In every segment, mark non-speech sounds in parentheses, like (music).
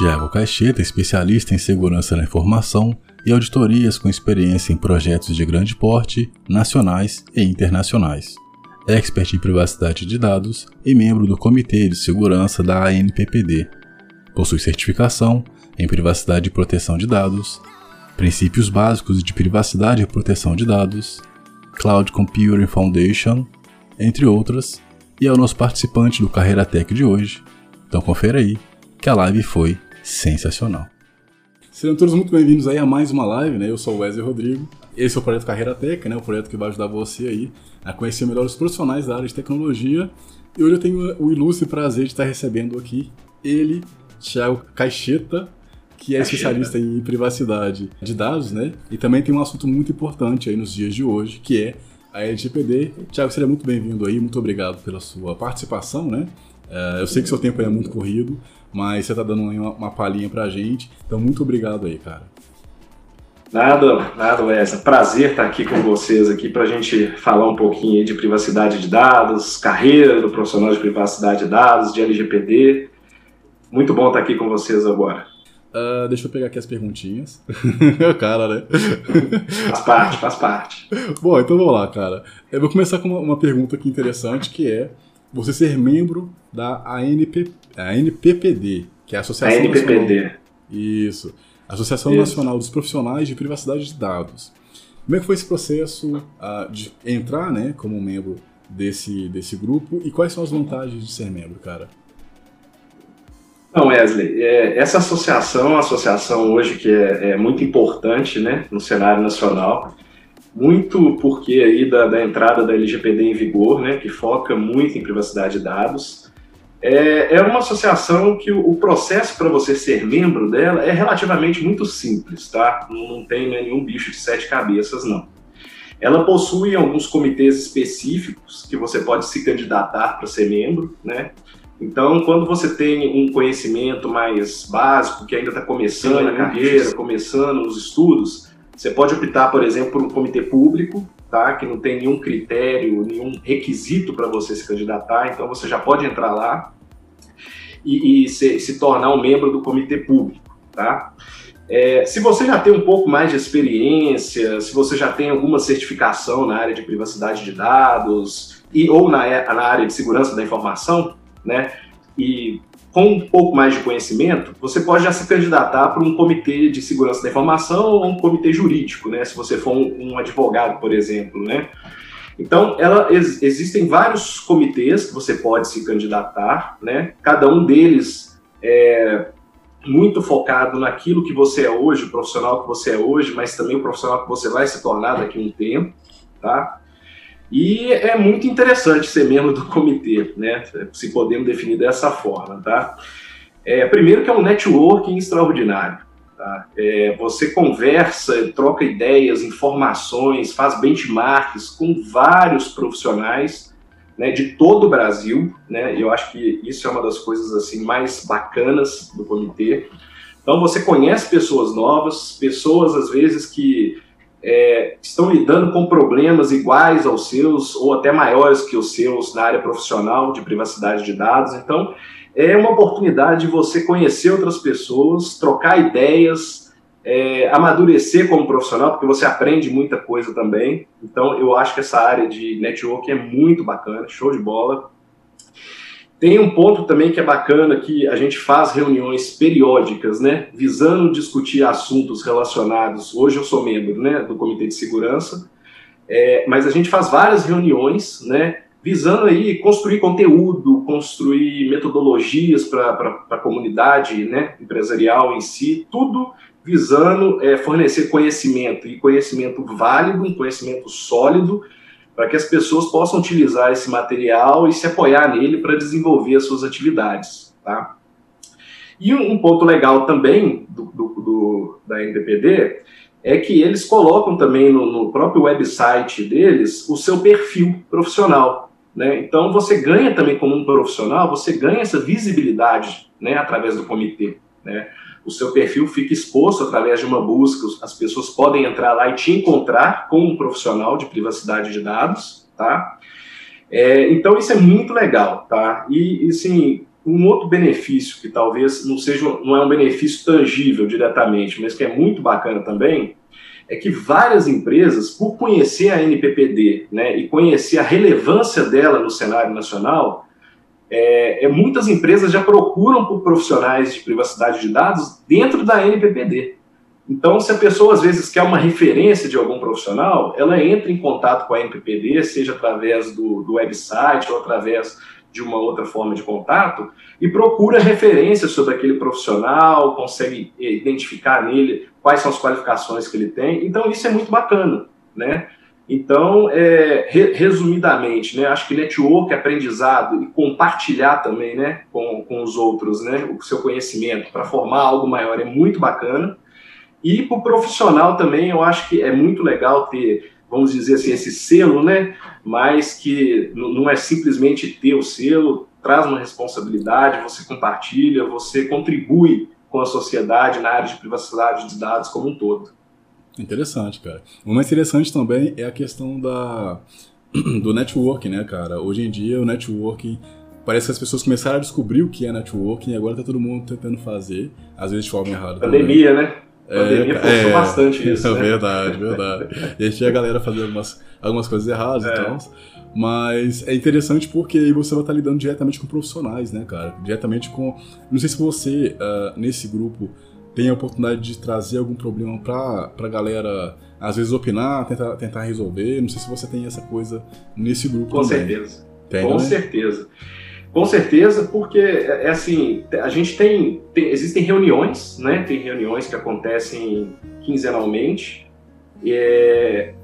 Tiago Caixeta, especialista em segurança da informação e auditorias com experiência em projetos de grande porte, nacionais e internacionais. Expert em privacidade de dados e membro do Comitê de Segurança da ANPPD. Possui certificação em privacidade e proteção de dados, princípios básicos de privacidade e proteção de dados, Cloud Computing Foundation, entre outras, e é o nosso participante do Carreira Tech de hoje. Então confere aí que a live foi sensacional. Sejam todos muito bem-vindos aí a mais uma live, né? Eu sou o Wesley Rodrigo. Esse é o projeto Carreira Tech, né? O projeto que vai ajudar você aí a conhecer melhor os profissionais da área de tecnologia. E hoje eu tenho o ilustre prazer de estar recebendo aqui ele, Thiago Caixeta, que é especialista em privacidade de dados, né? E também tem um assunto muito importante aí nos dias de hoje, que é a LGPD. Thiago, seja muito bem-vindo aí, muito obrigado pela sua participação, né? Uh, eu sei que seu tempo é muito corrido, mas você está dando uma, uma palhinha para a gente. Então, muito obrigado aí, cara. Nada, nada, Wesley. Prazer estar aqui com vocês aqui para a gente falar um pouquinho de privacidade de dados, carreira do profissional de privacidade de dados, de LGPD. Muito bom estar aqui com vocês agora. Uh, deixa eu pegar aqui as perguntinhas. (laughs) cara, né? Faz parte, faz parte. Bom, então vamos lá, cara. Eu vou começar com uma, uma pergunta aqui interessante que é você ser membro da ANP, ANPPD, que é a Associação ANPPD. Nacional... Isso. Associação Isso. Nacional dos Profissionais de Privacidade de Dados. Como é que foi esse processo uh, de entrar, né, como membro desse, desse grupo e quais são as vantagens de ser membro, cara? Não, Wesley, é, essa associação uma associação hoje que é, é muito importante né, no cenário nacional muito porque aí da, da, entrada da LGPD em vigor, né, que foca muito em privacidade de dados. É, é uma associação que o, o processo para você ser membro dela é relativamente muito simples, tá? Não, tem né, nenhum bicho de sete cabeças, não. Ela possui alguns comitês específicos que você pode se candidatar para ser membro, né? Então, quando você tem um conhecimento mais básico, que ainda está começando a carreira, começando os estudos, você pode optar, por exemplo, por um comitê público, tá? que não tem nenhum critério, nenhum requisito para você se candidatar, então você já pode entrar lá e, e se, se, tornar um membro do comitê público. Tá? É, se você já tem um pouco mais de experiência, se você já tem alguma certificação na área de privacidade de dados e ou na, na área de segurança da informação, né, e com um pouco mais de conhecimento, você pode já se candidatar para um comitê de segurança da informação ou um comitê jurídico, né? Se você for um, um advogado, por exemplo, né? Então, ela, ex, existem vários comitês que você pode se candidatar, né? Cada um deles é muito focado naquilo que você é hoje, o profissional que você é hoje, mas também o profissional que você vai se tornar daqui a um tempo, tá? E é muito interessante ser membro do comitê, né? Se podemos definir dessa forma, tá? É, primeiro que é um networking extraordinário. Tá? É, você conversa, troca ideias, informações, faz benchmarks com vários profissionais né, de todo o Brasil. Né? Eu acho que isso é uma das coisas assim mais bacanas do comitê. Então você conhece pessoas novas, pessoas às vezes que é, estão lidando com problemas iguais aos seus ou até maiores que os seus na área profissional de privacidade de dados. Então, é uma oportunidade de você conhecer outras pessoas, trocar ideias, é, amadurecer como profissional, porque você aprende muita coisa também. Então, eu acho que essa área de network é muito bacana, show de bola. Tem um ponto também que é bacana que a gente faz reuniões periódicas, né, visando discutir assuntos relacionados. Hoje eu sou membro, né, do Comitê de Segurança, é, mas a gente faz várias reuniões, né, visando aí construir conteúdo, construir metodologias para a comunidade, né, empresarial em si, tudo visando é, fornecer conhecimento e conhecimento válido, um conhecimento sólido para que as pessoas possam utilizar esse material e se apoiar nele para desenvolver as suas atividades. Tá? E um, ponto legal também do, do, do, da NPPD é que eles colocam também no, no, próprio website deles o seu perfil profissional. Né? Então você ganha também como um profissional, você ganha essa visibilidade né, através do comitê. Né? O seu perfil fica exposto através de uma busca, as pessoas podem entrar lá e te encontrar com um profissional de privacidade de dados, tá? É, então isso é muito legal, tá? E, e assim, um outro benefício que talvez não seja, não é um benefício tangível diretamente, mas que é muito bacana também, é que várias empresas, por conhecer a NPPD né, e conhecer a relevância dela no cenário nacional, é, é, muitas empresas já procuram por profissionais de privacidade de dados dentro da NPPD. Então, se a pessoa às vezes quer uma referência de algum profissional, ela entra em contato com a NPPD, seja através do, do website ou através de uma outra forma de contato, e procura referências sobre aquele profissional, consegue identificar nele quais são as qualificações que ele tem. Então, isso é muito bacana, né? Então, é, re, resumidamente, né, acho que network, aprendizado e compartilhar também né, com, com os outros né, o seu conhecimento para formar algo maior é muito bacana. E para o profissional também, eu acho que é muito legal ter, vamos dizer assim, esse selo, né? Mas que não é simplesmente ter o selo, traz uma responsabilidade, você compartilha, você contribui com a sociedade na área de privacidade de dados como um todo. Interessante, cara. O mais interessante também é a questão da, (clears throat) do networking, né, cara? Hoje em dia o networking parece que as pessoas começaram a descobrir o que é networking e agora tá todo mundo tentando fazer, às vezes de forma errada. Pandemia, também. né? A pandemia é, forçou é, bastante isso. É (laughs) né? verdade, verdade. E a gente tinha a galera fazendo algumas, algumas coisas erradas é. e tal. Mas é interessante porque aí você vai estar lidando diretamente com profissionais, né, cara? Diretamente com. Não sei se você, uh, nesse grupo, tem a oportunidade de trazer algum problema pra, pra galera, às vezes, opinar, tentar, tentar resolver. Não sei se você tem essa coisa nesse grupo Com também. certeza. Tem, com né? certeza. Com certeza, porque é, é assim, a gente tem, tem, existem reuniões, né? Tem reuniões que acontecem quinzenalmente. É,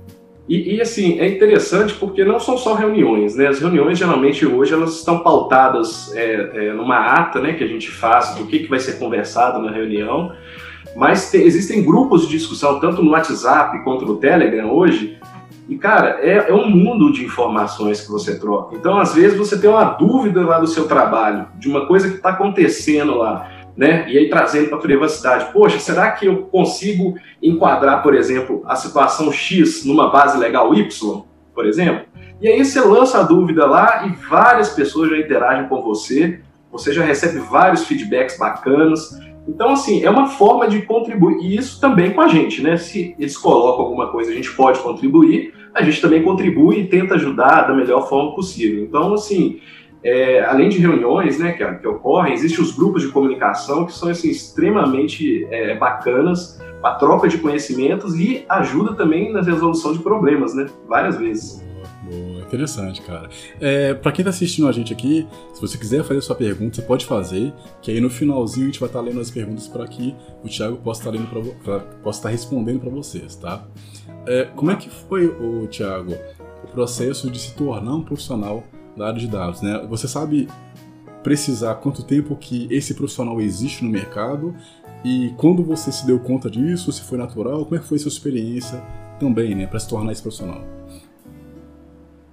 e, e, assim, é interessante porque não são só reuniões, né? As reuniões geralmente hoje elas estão pautadas é, é, numa ata, né, que a gente faz do que, que vai ser conversado na reunião, mas te, existem grupos de discussão tanto no WhatsApp quanto no Telegram hoje, e cara, é, é um mundo de informações que você troca. Então, às vezes você tem uma dúvida lá do seu trabalho, de uma coisa que está acontecendo lá né? E aí trazendo para a privacidade. Poxa, será que eu consigo enquadrar, por exemplo, a situação X numa base legal Y, por exemplo? E aí você lança a dúvida lá e várias pessoas já interagem com você, você já recebe vários feedbacks bacanas. Então, assim, é uma forma de contribuir, e isso também com a gente, né? Se eles colocam alguma coisa, a gente pode contribuir, a gente também contribui e tenta ajudar da melhor forma possível. Então, assim, é, além de reuniões né, que, que, ocorrem, existem os grupos de comunicação que são assim, extremamente é, bacanas para troca de conhecimentos e ajuda também na resolução de problemas, né? Várias vezes. Boa, interessante, cara. É, para quem está assistindo a gente aqui, se você quiser fazer sua pergunta, você pode fazer, que aí no finalzinho a gente vai estar tá lendo as perguntas para que o Thiago possa estar tá lendo pra, pra, tá respondendo para vocês, tá? É, como é que foi, o Thiago, o processo de se tornar um profissional da área de dados, né? Você sabe precisar quanto tempo que esse profissional existe no mercado e quando você se deu conta disso, se foi natural, como é que foi sua experiência também, né, para se tornar esse profissional?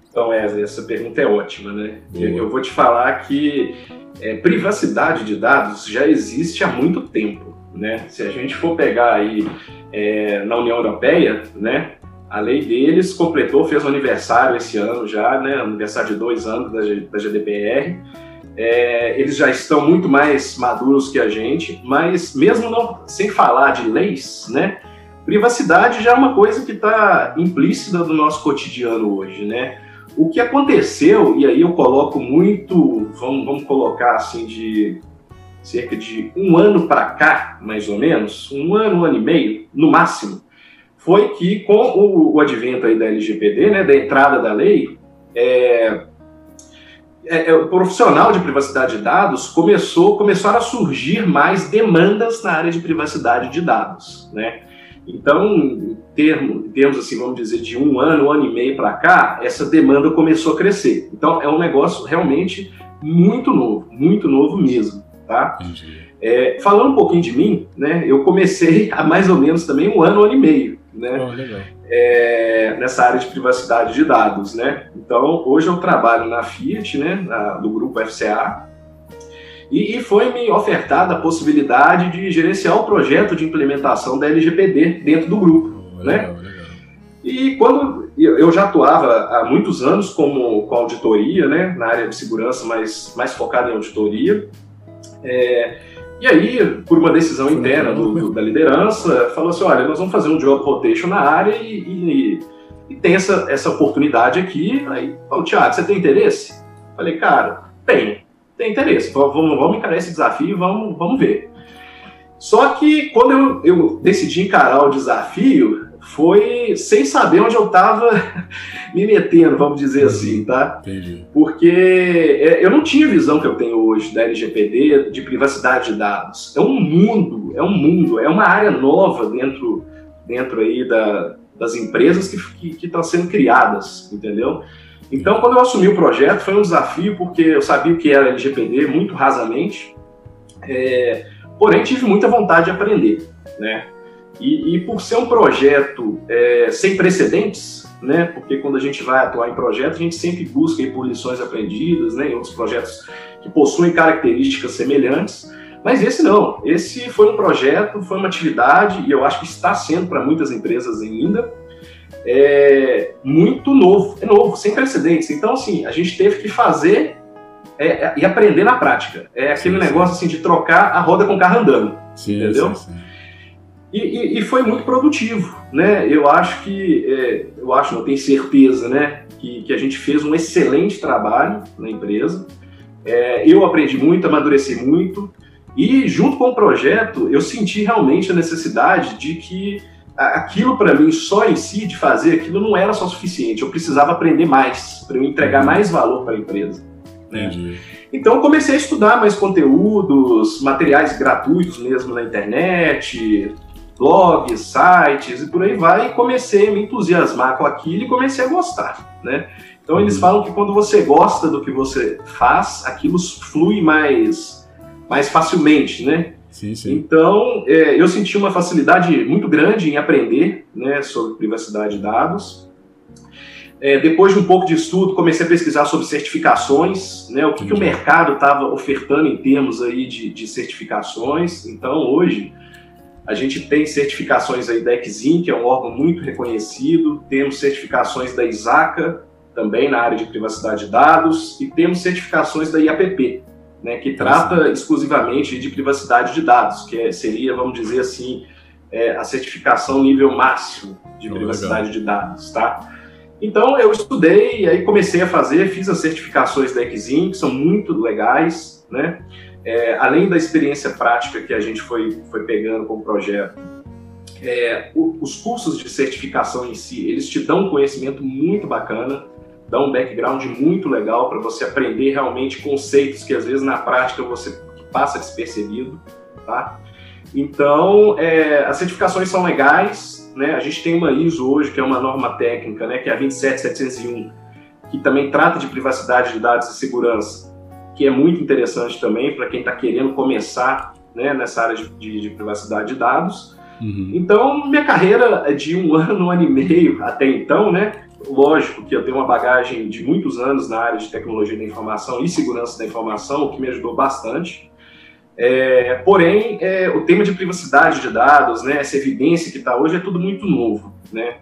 Então, Wesley, essa pergunta é ótima, né? Boa. Eu vou te falar que é, privacidade de dados já existe há muito tempo, né? Se a gente for pegar aí é, na União Europeia, né, a lei deles completou, fez o aniversário esse ano já, né? Aniversário de dois anos da, da GDPR. É, eles já estão muito mais maduros que a gente, mas mesmo não, sem falar de leis, né? Privacidade já é uma coisa que está implícita no nosso cotidiano hoje, né? O que aconteceu, e aí eu coloco muito, vamos, vamos colocar assim, de cerca de um ano para cá, mais ou menos, um ano, um ano e meio, no máximo, foi que com o, o advento aí da LGPD, né, da entrada da lei, é, é, é, o profissional de privacidade de dados começou começaram a surgir mais demandas na área de privacidade de dados, né? Então, em termos, termos assim, vamos dizer, de um ano, um ano e meio para cá, essa demanda começou a crescer. Então, é um negócio realmente muito novo, muito novo mesmo, tá? É, falando um pouquinho de mim, né? Eu comecei há mais ou menos também um ano, um ano e meio né? Oh, é, nessa área de privacidade de dados, né? Então, hoje eu trabalho na Fiat, né? Na, do grupo FCA, e, e foi me ofertada a possibilidade de gerenciar o projeto de implementação da LGPD dentro do grupo, oh, né? Legal, legal. E quando eu já atuava há muitos anos como com auditoria, né, na área de segurança, mais mais focada em auditoria, É, e aí, por uma decisão interna do, do, da liderança, falou assim: olha, nós vamos fazer um job rotation na área e, e, e tem essa, essa oportunidade aqui. Aí falou: Tiago, você tem interesse? Falei, cara, tem, tem interesse. Vamos, vamos encarar esse desafio e vamos, vamos ver. Só que quando eu, eu decidi encarar o desafio, foi sem saber onde eu estava (laughs) me metendo, vamos dizer assim, tá? Entendi. Porque é, eu não tinha a visão que eu tenho hoje da LGPD, de privacidade de dados. É um mundo, é um mundo, é uma área nova dentro, dentro aí da, das empresas que estão sendo criadas, entendeu? Então, quando eu assumi o projeto, foi um desafio, porque eu sabia o que era LGPD muito rasamente, é, porém tive muita vontade de aprender, né? E, e por ser um projeto é, sem precedentes, né? Porque quando a gente vai atuar em projeto, a gente sempre busca aí, por lições aprendidas, né? Em outros projetos que possuem características semelhantes. Mas esse não. Esse foi um projeto, foi uma atividade, e eu acho que está sendo para muitas empresas ainda, é, muito novo. É novo, sem precedentes. Então, assim, a gente teve que fazer é, é, e aprender na prática. É aquele sim, negócio assim de trocar a roda com o carro andando. Sim, entendeu? Sim, e, e, e, foi muito produtivo, né? Eu acho que, é, eu acho, não tenho certeza, né? Que, que, a gente fez um excelente trabalho na empresa. É, eu aprendi muito, amadureci muito. E junto com o projeto, eu senti realmente a necessidade de que aquilo para mim só em si de fazer aquilo não era só suficiente. Eu precisava aprender mais para eu entregar uhum. mais valor para a empresa. Né? Então comecei a estudar mais conteúdos, materiais gratuitos mesmo na internet, blogs, sites e por aí vai, e comecei a me entusiasmar com aquilo e comecei a gostar, né? Então eles uhum. falam que quando você gosta do que você faz, aquilo flui mais, mais facilmente, né? Sim, sim. Então é, eu senti uma facilidade muito grande em aprender, né, sobre privacidade de dados. É, depois de um pouco de estudo, comecei a pesquisar sobre certificações, né, o que, que o mercado estava ofertando em termos aí de, de certificações. Então hoje a gente tem certificações aí da Exim, que é um órgão muito reconhecido, temos certificações da ISACA, também na área de privacidade de dados, e temos certificações da IAPP, né, que trata exclusivamente de privacidade de dados, que é, seria, vamos dizer assim, é, a certificação nível máximo de oh, privacidade legal. de dados, tá? Então eu estudei e aí comecei a fazer, fiz as certificações da Exim, que são muito legais, né? É, além da experiência prática que a gente foi, foi pegando com o projeto, é, o, os cursos de certificação em si, eles te dão um conhecimento muito bacana, dão um background muito legal para você aprender realmente conceitos que às vezes na prática você passa despercebido, tá? Então, é, as certificações são legais, né? A gente tem uma ISO hoje, que é uma norma técnica, né? Que é a 27701, que também trata de privacidade de dados e segurança que é muito interessante também para quem está querendo começar né, nessa área de, de, de privacidade de dados. Uhum. Então, minha carreira é de um (laughs) ano, um ano e meio até então, né? Lógico que eu tenho uma bagagem de muitos anos na área de tecnologia da informação e segurança da informação, o que me ajudou bastante. É, porém, é, o tema de privacidade de dados, né, essa evidência que está hoje é tudo muito novo, né?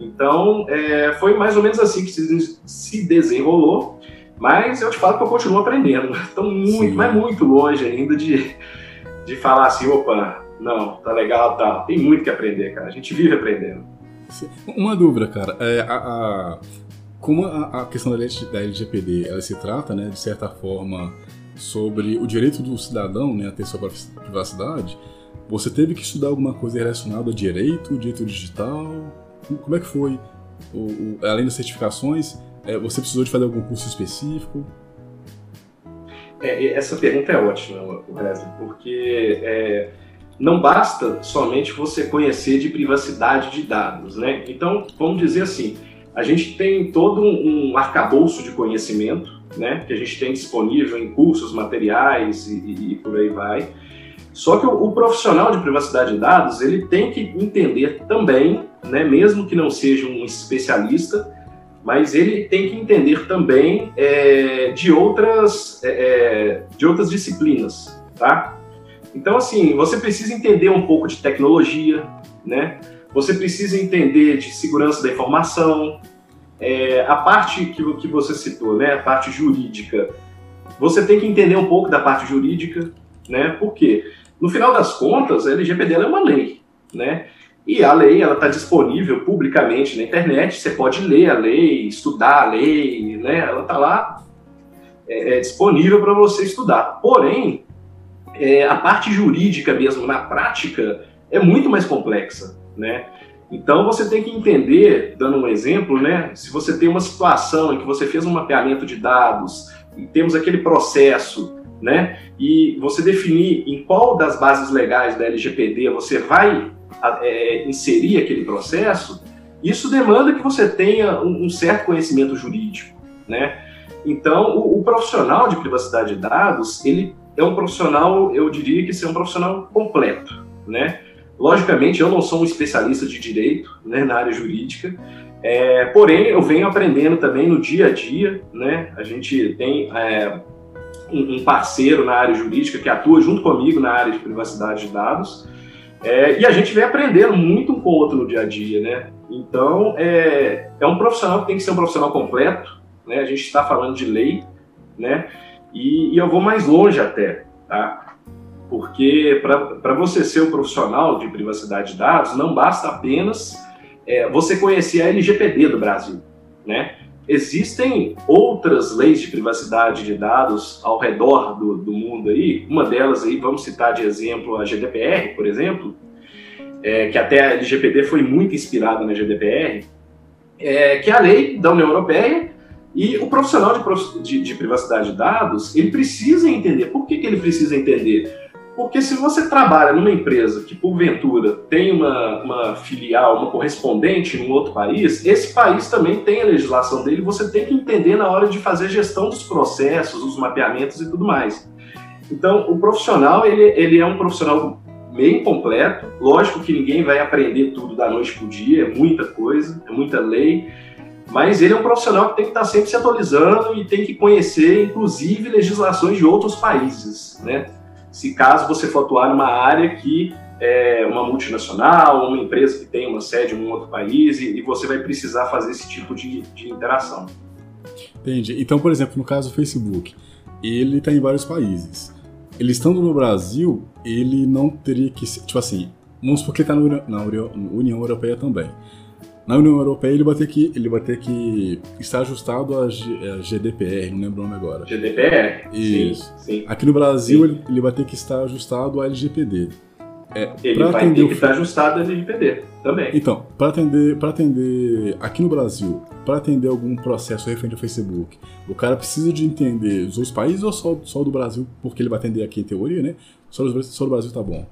Então, é, foi mais ou menos assim que se, se desenrolou. Mas eu te falo que eu continuo aprendendo. (laughs) Estou muito, mas muito longe ainda de, de falar assim, opa, não, tá legal, tá. Tem muito que aprender, cara. A gente vive aprendendo. Uma dúvida, cara. É, a, a, como a, a, questão da, da LGPD ela se trata, né, de certa forma, sobre o direito do cidadão né, a ter sua privacidade, você teve que estudar alguma coisa relacionada ao direito, direito digital? Como é que foi? O, o, além das certificações, é, você precisou de fazer algum curso específico? É, essa pergunta é ótima, Wesley, porque é, não basta somente você conhecer de privacidade de dados, né? Então, vamos dizer assim, a gente tem todo um arcabouço de conhecimento, né? Que a gente tem disponível em cursos, materiais e, e, e por aí vai. Só que o, o, profissional de privacidade de dados, ele tem que entender também, né? Mesmo que não seja um especialista, mas ele tem que entender também é, de, outras, é, é, de outras disciplinas, tá? Então, assim, você precisa entender um pouco de tecnologia, né? Você precisa entender de segurança da informação, é, a parte que, que você citou, né? A parte jurídica. Você tem que entender um pouco da parte jurídica, né? Porque no final das contas, a LGPD é uma lei, né? E a lei ela está disponível publicamente na internet. Você pode ler a lei, estudar a lei, né? Ela está lá é, é disponível para você estudar. Porém, é, a parte jurídica mesmo na prática é muito mais complexa, né? Então você tem que entender, dando um exemplo, né? Se você tem uma situação em que você fez um mapeamento de dados e temos aquele processo, né? E você definir em qual das bases legais da LGPD você vai é, inserir aquele processo, isso demanda que você tenha um, um certo conhecimento jurídico, né? Então, o, o, profissional de privacidade de dados, ele é um profissional, eu diria que é um profissional completo, né? Logicamente, eu não sou um especialista de direito né, na área jurídica, é, porém, eu venho aprendendo também no dia a dia, né? A gente tem é, um parceiro na área jurídica que atua junto comigo na área de privacidade de dados, é, e a gente vem aprendendo muito um com o outro no dia a dia, né? Então, é, é um profissional que tem que ser um profissional completo, né? A gente está falando de lei, né? E, e, eu vou mais longe até, tá? Porque para você ser um profissional de privacidade de dados, não basta apenas é, você conhecer a LGPD do Brasil, né? Existem outras leis de privacidade de dados ao redor do, do mundo aí. Uma delas aí, vamos citar de exemplo a GDPR, por exemplo, é, que até a LGPD foi muito inspirada na GDPR, é, que é a lei da União Europeia e o profissional de, de, de privacidade de dados, ele precisa entender. Por que, que ele precisa entender? Porque se você trabalha numa empresa que, porventura, tem uma, uma filial, uma correspondente em um outro país, esse país também tem a legislação dele, você tem que entender na hora de fazer gestão dos processos, os mapeamentos e tudo mais. Então, o profissional, ele, ele é um profissional meio completo. Lógico que ninguém vai aprender tudo da noite para o dia, é muita coisa, é muita lei, mas ele é um profissional que tem que estar sempre se atualizando e tem que conhecer, inclusive, legislações de outros países, né? Se caso você for atuar numa área que é uma multinacional, uma empresa que tem uma sede em um outro país e, e você vai precisar fazer esse tipo de, de interação. Entendi. Então, por exemplo, no caso do Facebook, ele está em vários países. Ele estando no Brasil, ele não teria que. Tipo assim, vamos supor que ele está na União Europeia também. Na União Europeia ele vai ter que, ele vai ter que estar ajustado a GDPR, não lembro o nome agora. GDPR? Isso. Sim, sim. Aqui no Brasil ele, ele, vai ter que estar ajustado a LGPD. É, ele vai ter que estar ajustado a LGPD também. Então, para atender, atender aqui no Brasil, para atender algum processo referente ao Facebook, o cara precisa de entender os outros países ou só, só do Brasil, porque ele vai atender aqui em teoria, né? Só só do Brasil tá bom.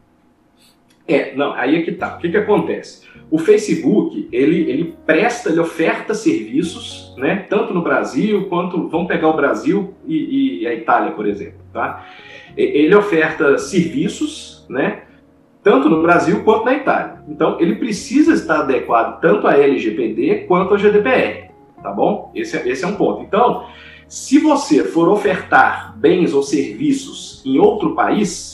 É, não, aí é que tá. O que que acontece? O Facebook, ele, ele presta, ele oferta serviços, né, tanto no Brasil quanto, vamos pegar o Brasil e, e a Itália, por exemplo, tá? Ele oferta serviços, né, tanto no Brasil quanto na Itália. Então, ele precisa estar adequado tanto à LGPD quanto à GDPR, tá bom? Esse, é, esse é um ponto. Então, se você for ofertar bens ou serviços em outro país,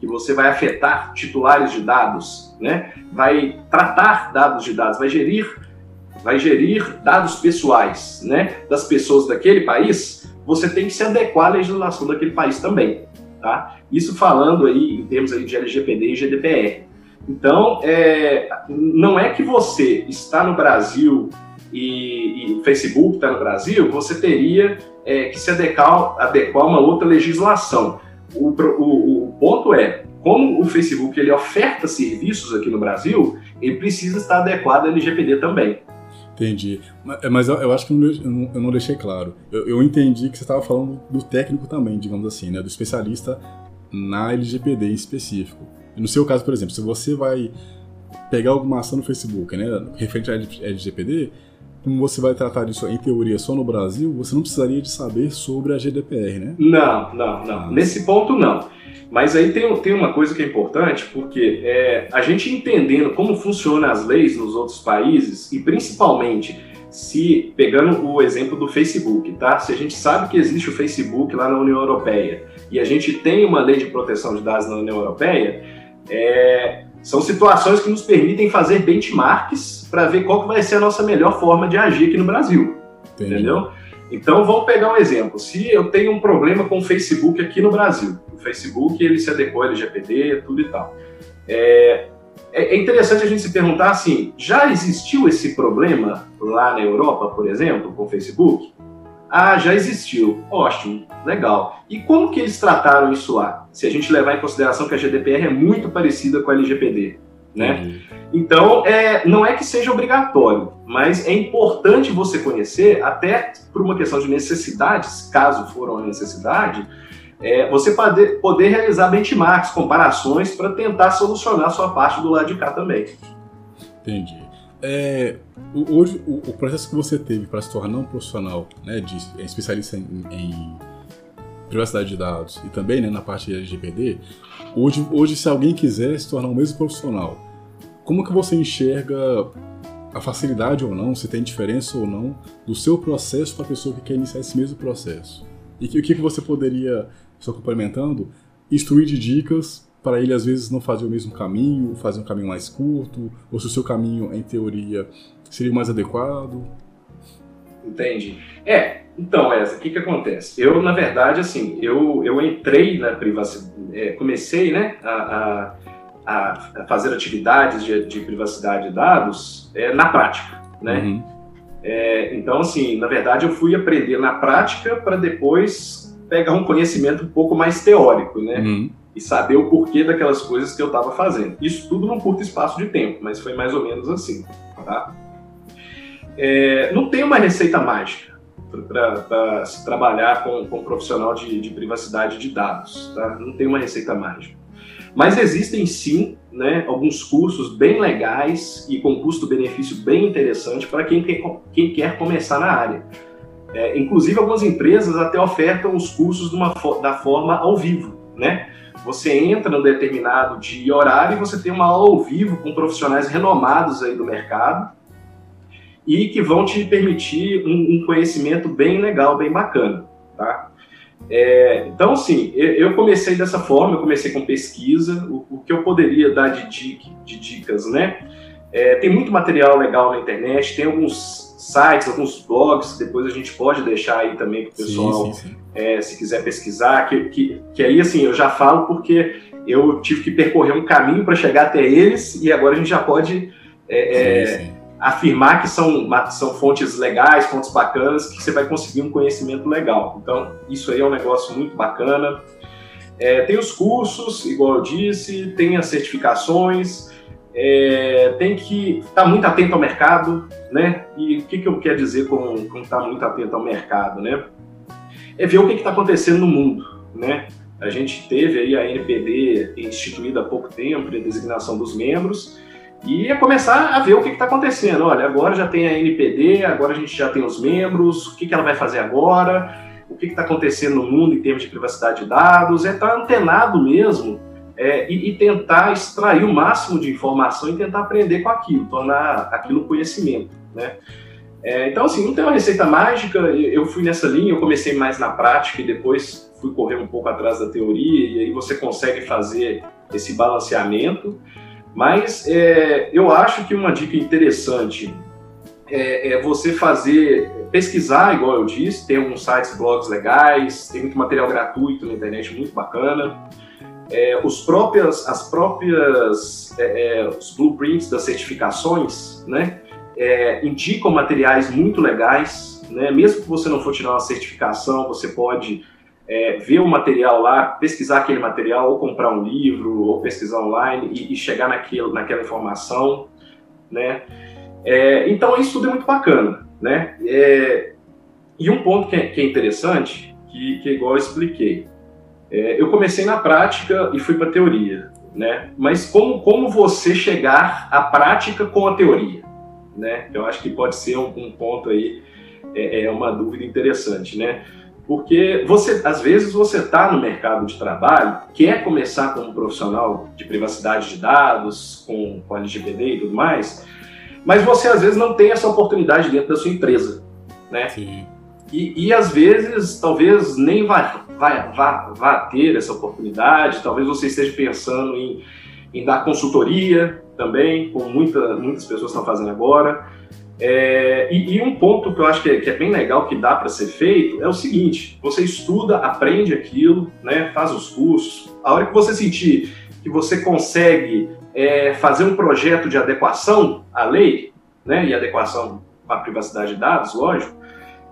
que você vai afetar titulares de dados, né? vai tratar dados de dados, vai gerir, vai gerir dados pessoais né? das pessoas daquele país, você tem que se adequar à legislação daquele país também. Tá? Isso falando aí em termos aí de LGPD e GDPR. Então, é, não é que você está no Brasil e, o Facebook está no Brasil, você teria é, que se adequar, adequar a uma outra legislação. O, o, ponto é, como o Facebook ele oferta serviços aqui no Brasil, ele precisa estar adequado à LGPD também. Entendi. Mas eu, acho que eu não, deixei claro. Eu, entendi que você estava falando do técnico também, digamos assim, né? Do especialista na LGPD em específico. No seu caso, por exemplo, se você vai pegar alguma ação no Facebook, né? Referente à LGPD, como você vai tratar disso em teoria só no Brasil, você não precisaria de saber sobre a GDPR, né? Não, não, não. Ah. Nesse ponto, não. Mas aí tem, tem uma coisa que é importante, porque é, a gente entendendo como funcionam as leis nos outros países, e principalmente se, pegando o exemplo do Facebook, tá? Se a gente sabe que existe o Facebook lá na União Europeia, e a gente tem uma lei de proteção de dados na União Europeia, é, são situações que nos permitem fazer benchmarks para ver qual que vai ser a nossa melhor forma de agir aqui no Brasil. Entendi. Entendeu? Então vamos pegar um exemplo. Se eu tenho um problema com o Facebook aqui no Brasil, o Facebook, ele se adequou ao LGPD, tudo e tal. É, é, é interessante a gente se perguntar assim, já existiu esse problema lá na Europa, por exemplo, com o Facebook? Ah, já existiu. Ótimo, legal. E como que eles trataram isso lá? Se a gente levar em consideração que a GDPR é muito parecida com a LGPD, né? Uhum. Então, é, não é que seja obrigatório, mas é importante você conhecer, até por uma questão de necessidades, caso for uma necessidade, é, você poder, poder realizar benchmarks, comparações, para tentar solucionar a sua parte do lado de cá também. Entendi. É, hoje, o, o, processo que você teve para se tornar um profissional, né, de é, especialista em, em, privacidade de dados e também né, na parte LGPD, hoje, hoje, se alguém quiser se tornar o mesmo profissional, como que você enxerga a facilidade ou não, se tem diferença ou não, do seu processo para a pessoa que quer iniciar esse mesmo processo? E o que, que você poderia, só complementando, instruir de dicas para ele às vezes não fazer o mesmo caminho, fazer um caminho mais curto, ou se o seu caminho, em teoria, seria mais adequado? Entendi. É, então, essa, o que que acontece? Eu, na verdade, assim, eu, eu entrei na privacidade, é, comecei, né, a, a, a, fazer atividades de, de privacidade de dados é, na prática, né? Uhum. É, então, assim, na verdade, eu fui aprender na prática para depois pegar um conhecimento um pouco mais teórico, né? Uhum e saber o porquê daquelas coisas que eu estava fazendo. Isso tudo num curto espaço de tempo, mas foi mais ou menos assim. Tá? É, não tem uma receita mágica para se trabalhar com, com um profissional de, de, privacidade de dados. Tá? Não tem uma receita mágica. Mas existem sim né, alguns cursos bem legais e com custo-benefício bem interessante para quem, quem quer começar na área. É, inclusive, algumas empresas até ofertam os cursos uma, da forma ao vivo. Né? Você entra num determinado dia e horário e você tem uma aula ao vivo com profissionais renomados aí do mercado e que vão te permitir um, um conhecimento bem legal, bem bacana, tá? É, então, assim, eu comecei dessa forma, eu comecei com pesquisa, o, o que eu poderia dar de, dica, de dicas, né? É, tem muito material legal na internet, tem alguns sites, alguns blogs, depois a gente pode deixar aí também para o pessoal, sim, sim, sim. É, se quiser pesquisar, que, que, que aí assim, eu já falo porque eu tive que percorrer um caminho para chegar até eles e agora a gente já pode é, é, afirmar que são, são fontes legais, fontes bacanas, que você vai conseguir um conhecimento legal. Então, isso aí é um negócio muito bacana. É, tem os cursos, igual eu disse, tem as certificações, é, tem que estar tá muito atento ao mercado, né? E o que, que eu quero dizer com, estar tá muito atento ao mercado, né? É ver o que está acontecendo no mundo, né? A gente teve aí a NPD instituída há pouco tempo, a designação dos membros, e começar a ver o que está acontecendo. Olha, agora já tem a NPD, agora a gente já tem os membros, o que, que ela vai fazer agora, o que está acontecendo no mundo em termos de privacidade de dados, é estar tá antenado mesmo é, e, e, tentar extrair o máximo de informação e tentar aprender com aquilo, tornar aquilo conhecimento, né? É, então, assim, não tem uma receita mágica, eu fui nessa linha, eu comecei mais na prática e depois fui correr um pouco atrás da teoria e aí você consegue fazer esse balanceamento, mas é, eu acho que uma dica interessante é, é, você fazer, pesquisar, igual eu disse, tem alguns sites, blogs legais, tem muito material gratuito na internet muito bacana, é, os próprias, as próprias é, é, os blueprints das certificações, né, é, indicam materiais muito legais, né, mesmo que você não for tirar uma certificação, você pode é, ver o material lá, pesquisar aquele material, ou comprar um livro, ou pesquisar online e, e chegar naquilo, naquela informação, né, é, então isso tudo é muito bacana, né, e um ponto que é, que é interessante, que, que é igual eu expliquei, é, eu comecei na prática e fui para a teoria, né? Mas como, como você chegar à prática com a teoria, né? Eu acho que pode ser um, um ponto aí, é, é, uma dúvida interessante, né? Porque você, às vezes você está no mercado de trabalho, quer começar como profissional de privacidade de dados, com, com LGPD e tudo mais, mas você às vezes não tem essa oportunidade dentro da sua empresa, né? Sim. E, e às vezes, talvez nem vá, vá, vá, vá ter essa oportunidade, talvez você esteja pensando em, em dar consultoria também, como muita, muitas pessoas estão fazendo agora. É, e, e, um ponto que eu acho que é, que é bem legal que dá para ser feito é o seguinte: você estuda, aprende aquilo, né, faz os cursos. A hora que você sentir que você consegue é, fazer um projeto de adequação à lei, né, e adequação à privacidade de dados, lógico,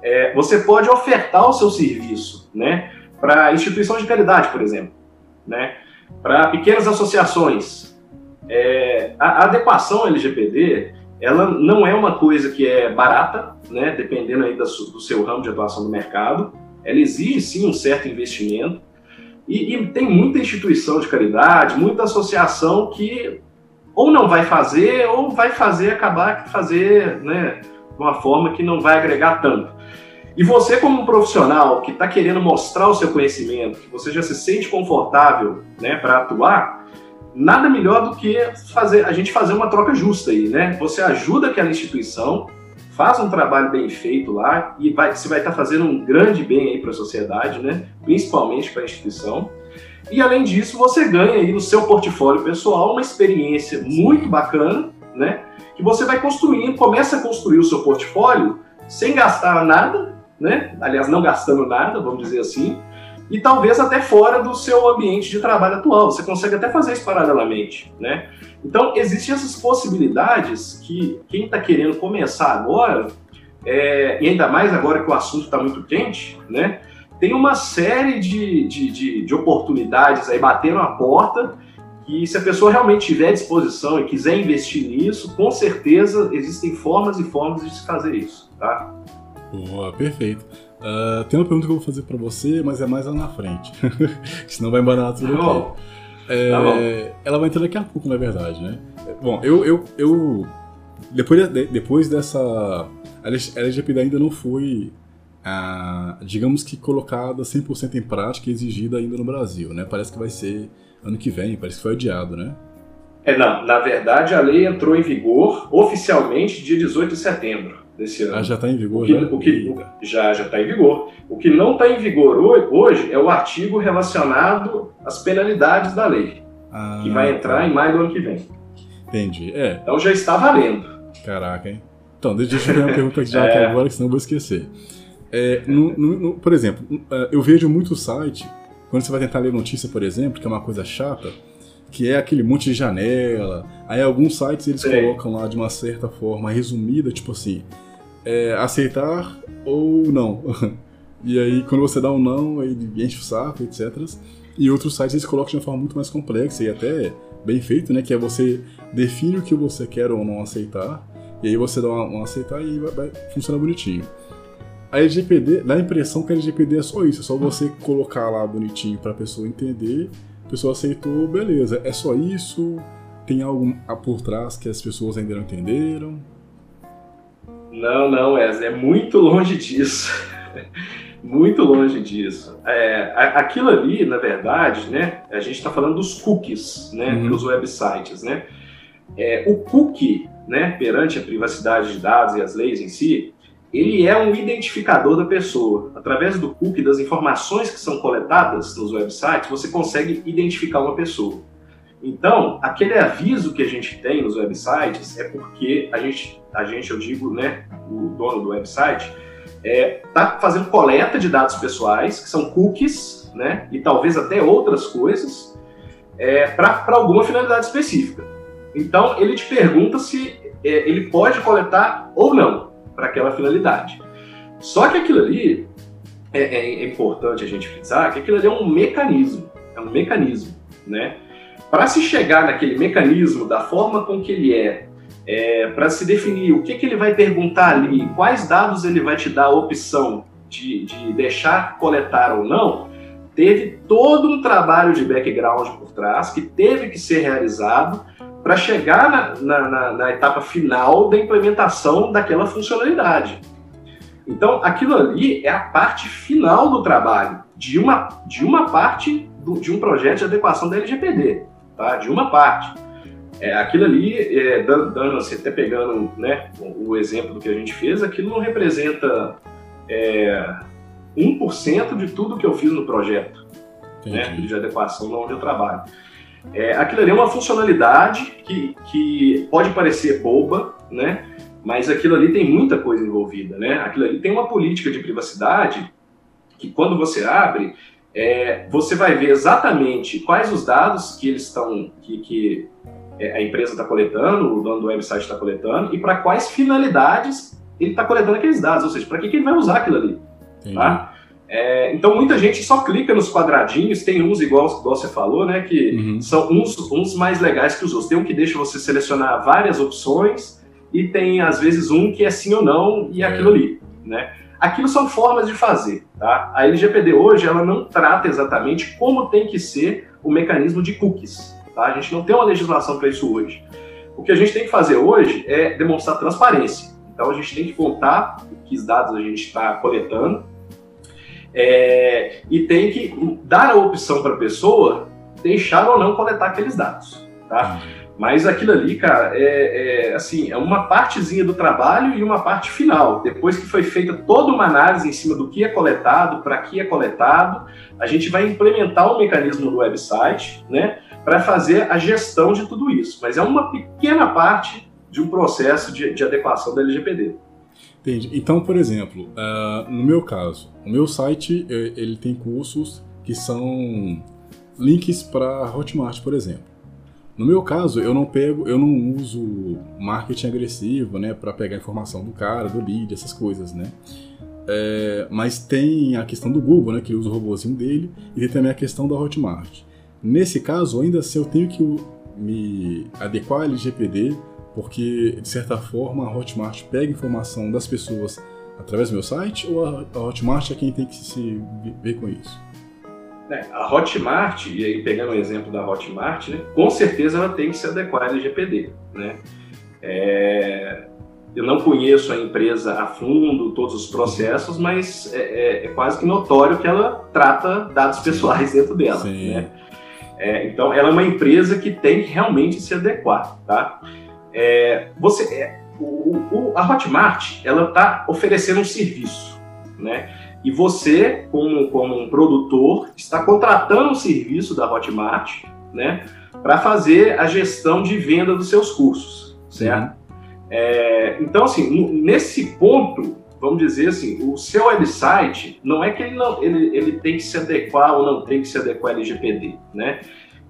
é, você pode ofertar o seu serviço, né, para instituições de caridade, por exemplo, né, para pequenas associações. É, a, a adequação LGPD ela não é uma coisa que é barata, né, dependendo aí do seu ramo de atuação do mercado. Ela exige sim um certo investimento e, e, tem muita instituição de caridade, muita associação que ou não vai fazer ou vai fazer acabar de fazer, né, de uma forma que não vai agregar tanto. E você como um profissional que está querendo mostrar o seu conhecimento, que você já se sente confortável, né, para atuar, nada melhor do que fazer a gente fazer uma troca justa aí, né? Você ajuda aquela instituição, faz um trabalho bem feito lá e vai, você vai estar fazendo um grande bem aí para a sociedade, né? Principalmente para a instituição. E além disso, você ganha aí no seu portfólio pessoal uma experiência muito bacana, né? Que você vai construindo, começa a construir o seu portfólio sem gastar nada, né? Aliás, não gastando nada, vamos dizer assim, e talvez até fora do seu ambiente de trabalho atual. Você consegue até fazer isso paralelamente, né? Então, existem essas possibilidades que quem está querendo começar agora, é, e ainda mais agora que o assunto está muito quente, né? Tem uma série de, de, de, de oportunidades aí batendo a porta que se a pessoa realmente tiver disposição e quiser investir nisso, com certeza existem formas e formas de se fazer isso, tá? Boa, perfeito. Uh, tem uma pergunta que eu vou fazer para você, mas é mais lá na frente. (laughs) Senão vai embanar tudo tá aqui. É, tá ela vai entrar daqui a pouco, na verdade, né? Bom, eu. eu, eu depois, de, depois dessa. A LGPD ainda não foi, ah, digamos que, colocada 100% em prática e exigida ainda no Brasil, né? Parece que vai ser ano que vem, parece que foi adiado, né? É, não. Na verdade, a lei entrou em vigor oficialmente dia 18 de setembro desse ano. Ah, já está em vigor? O que, o que, já já está em vigor. O que não está em vigor hoje é o artigo relacionado às penalidades da lei, ah, que vai entrar tá. em maio do ano que vem. Entendi. É. Então já está valendo. Caraca, hein? Então, deixa eu fazer uma (laughs) pergunta já é. aqui agora, senão eu vou esquecer. É, no, no, no, por exemplo, é, eu vejo muito site, quando você vai tentar ler notícia, por exemplo, que é uma coisa chata, que é aquele monte de janela. Aí alguns sites eles Sim. colocam lá de uma certa forma resumida, tipo assim, é, aceitar ou não. (laughs) E aí, quando você dá um não, aí enche o saco, etc. E outros sites eles colocam de uma forma muito mais complexa e até bem feito, né? Que é você define o que você quer ou não aceitar, e aí você dá um, aceitar e vai, vai, funciona bonitinho. A LGPD dá a impressão que a LGPD é só isso, é só você colocar lá bonitinho para a pessoa entender, a pessoa aceitou, beleza. É só isso? Tem algo por trás que as pessoas ainda não entenderam? Não, não, Wesley, é muito longe disso. (laughs) muito longe disso. É, aquilo ali, na verdade, né, a gente está falando dos cookies, né, uhum. dos websites, né. É, o cookie, né, perante a privacidade de dados e as leis em si, ele é um identificador da pessoa. Através do cookie, das informações que são coletadas nos websites, você consegue identificar uma pessoa. Então, aquele aviso que a gente tem nos websites é porque a gente, a gente eu digo, né, o dono do website, está é, tá fazendo coleta de dados pessoais, que são cookies, né, e talvez até outras coisas, é, para alguma finalidade específica. Então, ele te pergunta se é, ele pode coletar ou não para aquela finalidade. Só que aquilo ali é, é, é importante a gente frisar que aquilo ali é um mecanismo, é um mecanismo, né? Para se chegar naquele mecanismo, da forma com que ele é, é para se definir o que, que ele vai perguntar ali, quais dados ele vai te dar a opção de, de deixar coletar ou não, teve todo um trabalho de background por trás que teve que ser realizado para chegar na, na, na, na, etapa final da implementação daquela funcionalidade. Então, aquilo ali é a parte final do trabalho, de uma, de uma parte do, de um projeto de adequação da LGPD tá? de uma parte. É, aquilo ali, é, dando, dando assim, até pegando né, o, o, exemplo do que a gente fez, aquilo não representa é, 1% de tudo que eu fiz no projeto né, de adequação onde eu trabalho. É, aquilo ali é uma funcionalidade que, que pode parecer boba, né? mas aquilo ali tem muita coisa envolvida, né? Aquilo ali tem uma política de privacidade que quando você abre, é, você vai ver exatamente quais os dados que eles estão, que, que é, a empresa está coletando, o dono do website está coletando, e para quais finalidades ele está coletando aqueles dados, ou seja, para que, que ele vai usar aquilo ali. Tá? É, então muita gente só clica nos quadradinhos, tem uns igual, igual você falou, né? Que uhum. são uns, uns mais legais que os outros. Tem um que deixa você selecionar várias opções e tem às vezes um que é sim ou não e é. aquilo ali, né? Aquilo são formas de fazer, tá? A LGPD hoje ela não trata exatamente como tem que ser o mecanismo de cookies, tá? A gente não tem uma legislação para isso hoje. O que a gente tem que fazer hoje é demonstrar transparência. Então a gente tem que contar que dados a gente está coletando é, e tem que dar a opção para a pessoa deixar ou não coletar aqueles dados, tá? Mas aquilo ali, cara, é, é, assim, é uma partezinha do trabalho e uma parte final. Depois que foi feita toda uma análise em cima do que é coletado, para que é coletado, a gente vai implementar um mecanismo no website, né, para fazer a gestão de tudo isso. Mas é uma pequena parte de um processo de, de adequação da LGPD. Entendi. Então, por exemplo, uh, no meu caso, o meu site ele tem cursos que são links para Hotmart, por exemplo. No meu caso, eu não pego, eu não uso marketing agressivo, né, para pegar informação do cara, do lead, essas coisas, né. É, mas tem a questão do Google, né, que usa o robôzinho dele, e tem também a questão da Hotmart. Nesse caso, ainda assim, eu tenho que me adequar ao LGPD porque, de certa forma, a Hotmart pega informação das pessoas através do meu site ou a Hotmart é quem tem que se ver com isso? É, a Hotmart, e aí pegando o exemplo da Hotmart, né, com certeza ela tem que se adequar ao LGPD. Né? É, eu não conheço a empresa a fundo, todos os processos, mas é, é, é quase que notório que ela trata dados pessoais dentro dela. Né? É, então, ela é uma empresa que tem que realmente se adequar. Tá? É, você, é, o, o, a Hotmart ela está oferecendo um serviço, né? E você, como, como um produtor, está contratando um serviço da Hotmart, né? Para fazer a gestão de venda dos seus cursos, certo? É, então, assim, nesse ponto, vamos dizer assim, o seu website não é que ele, não, ele, ele tem que se adequar ou não tem que se adequar ao LGPD, né?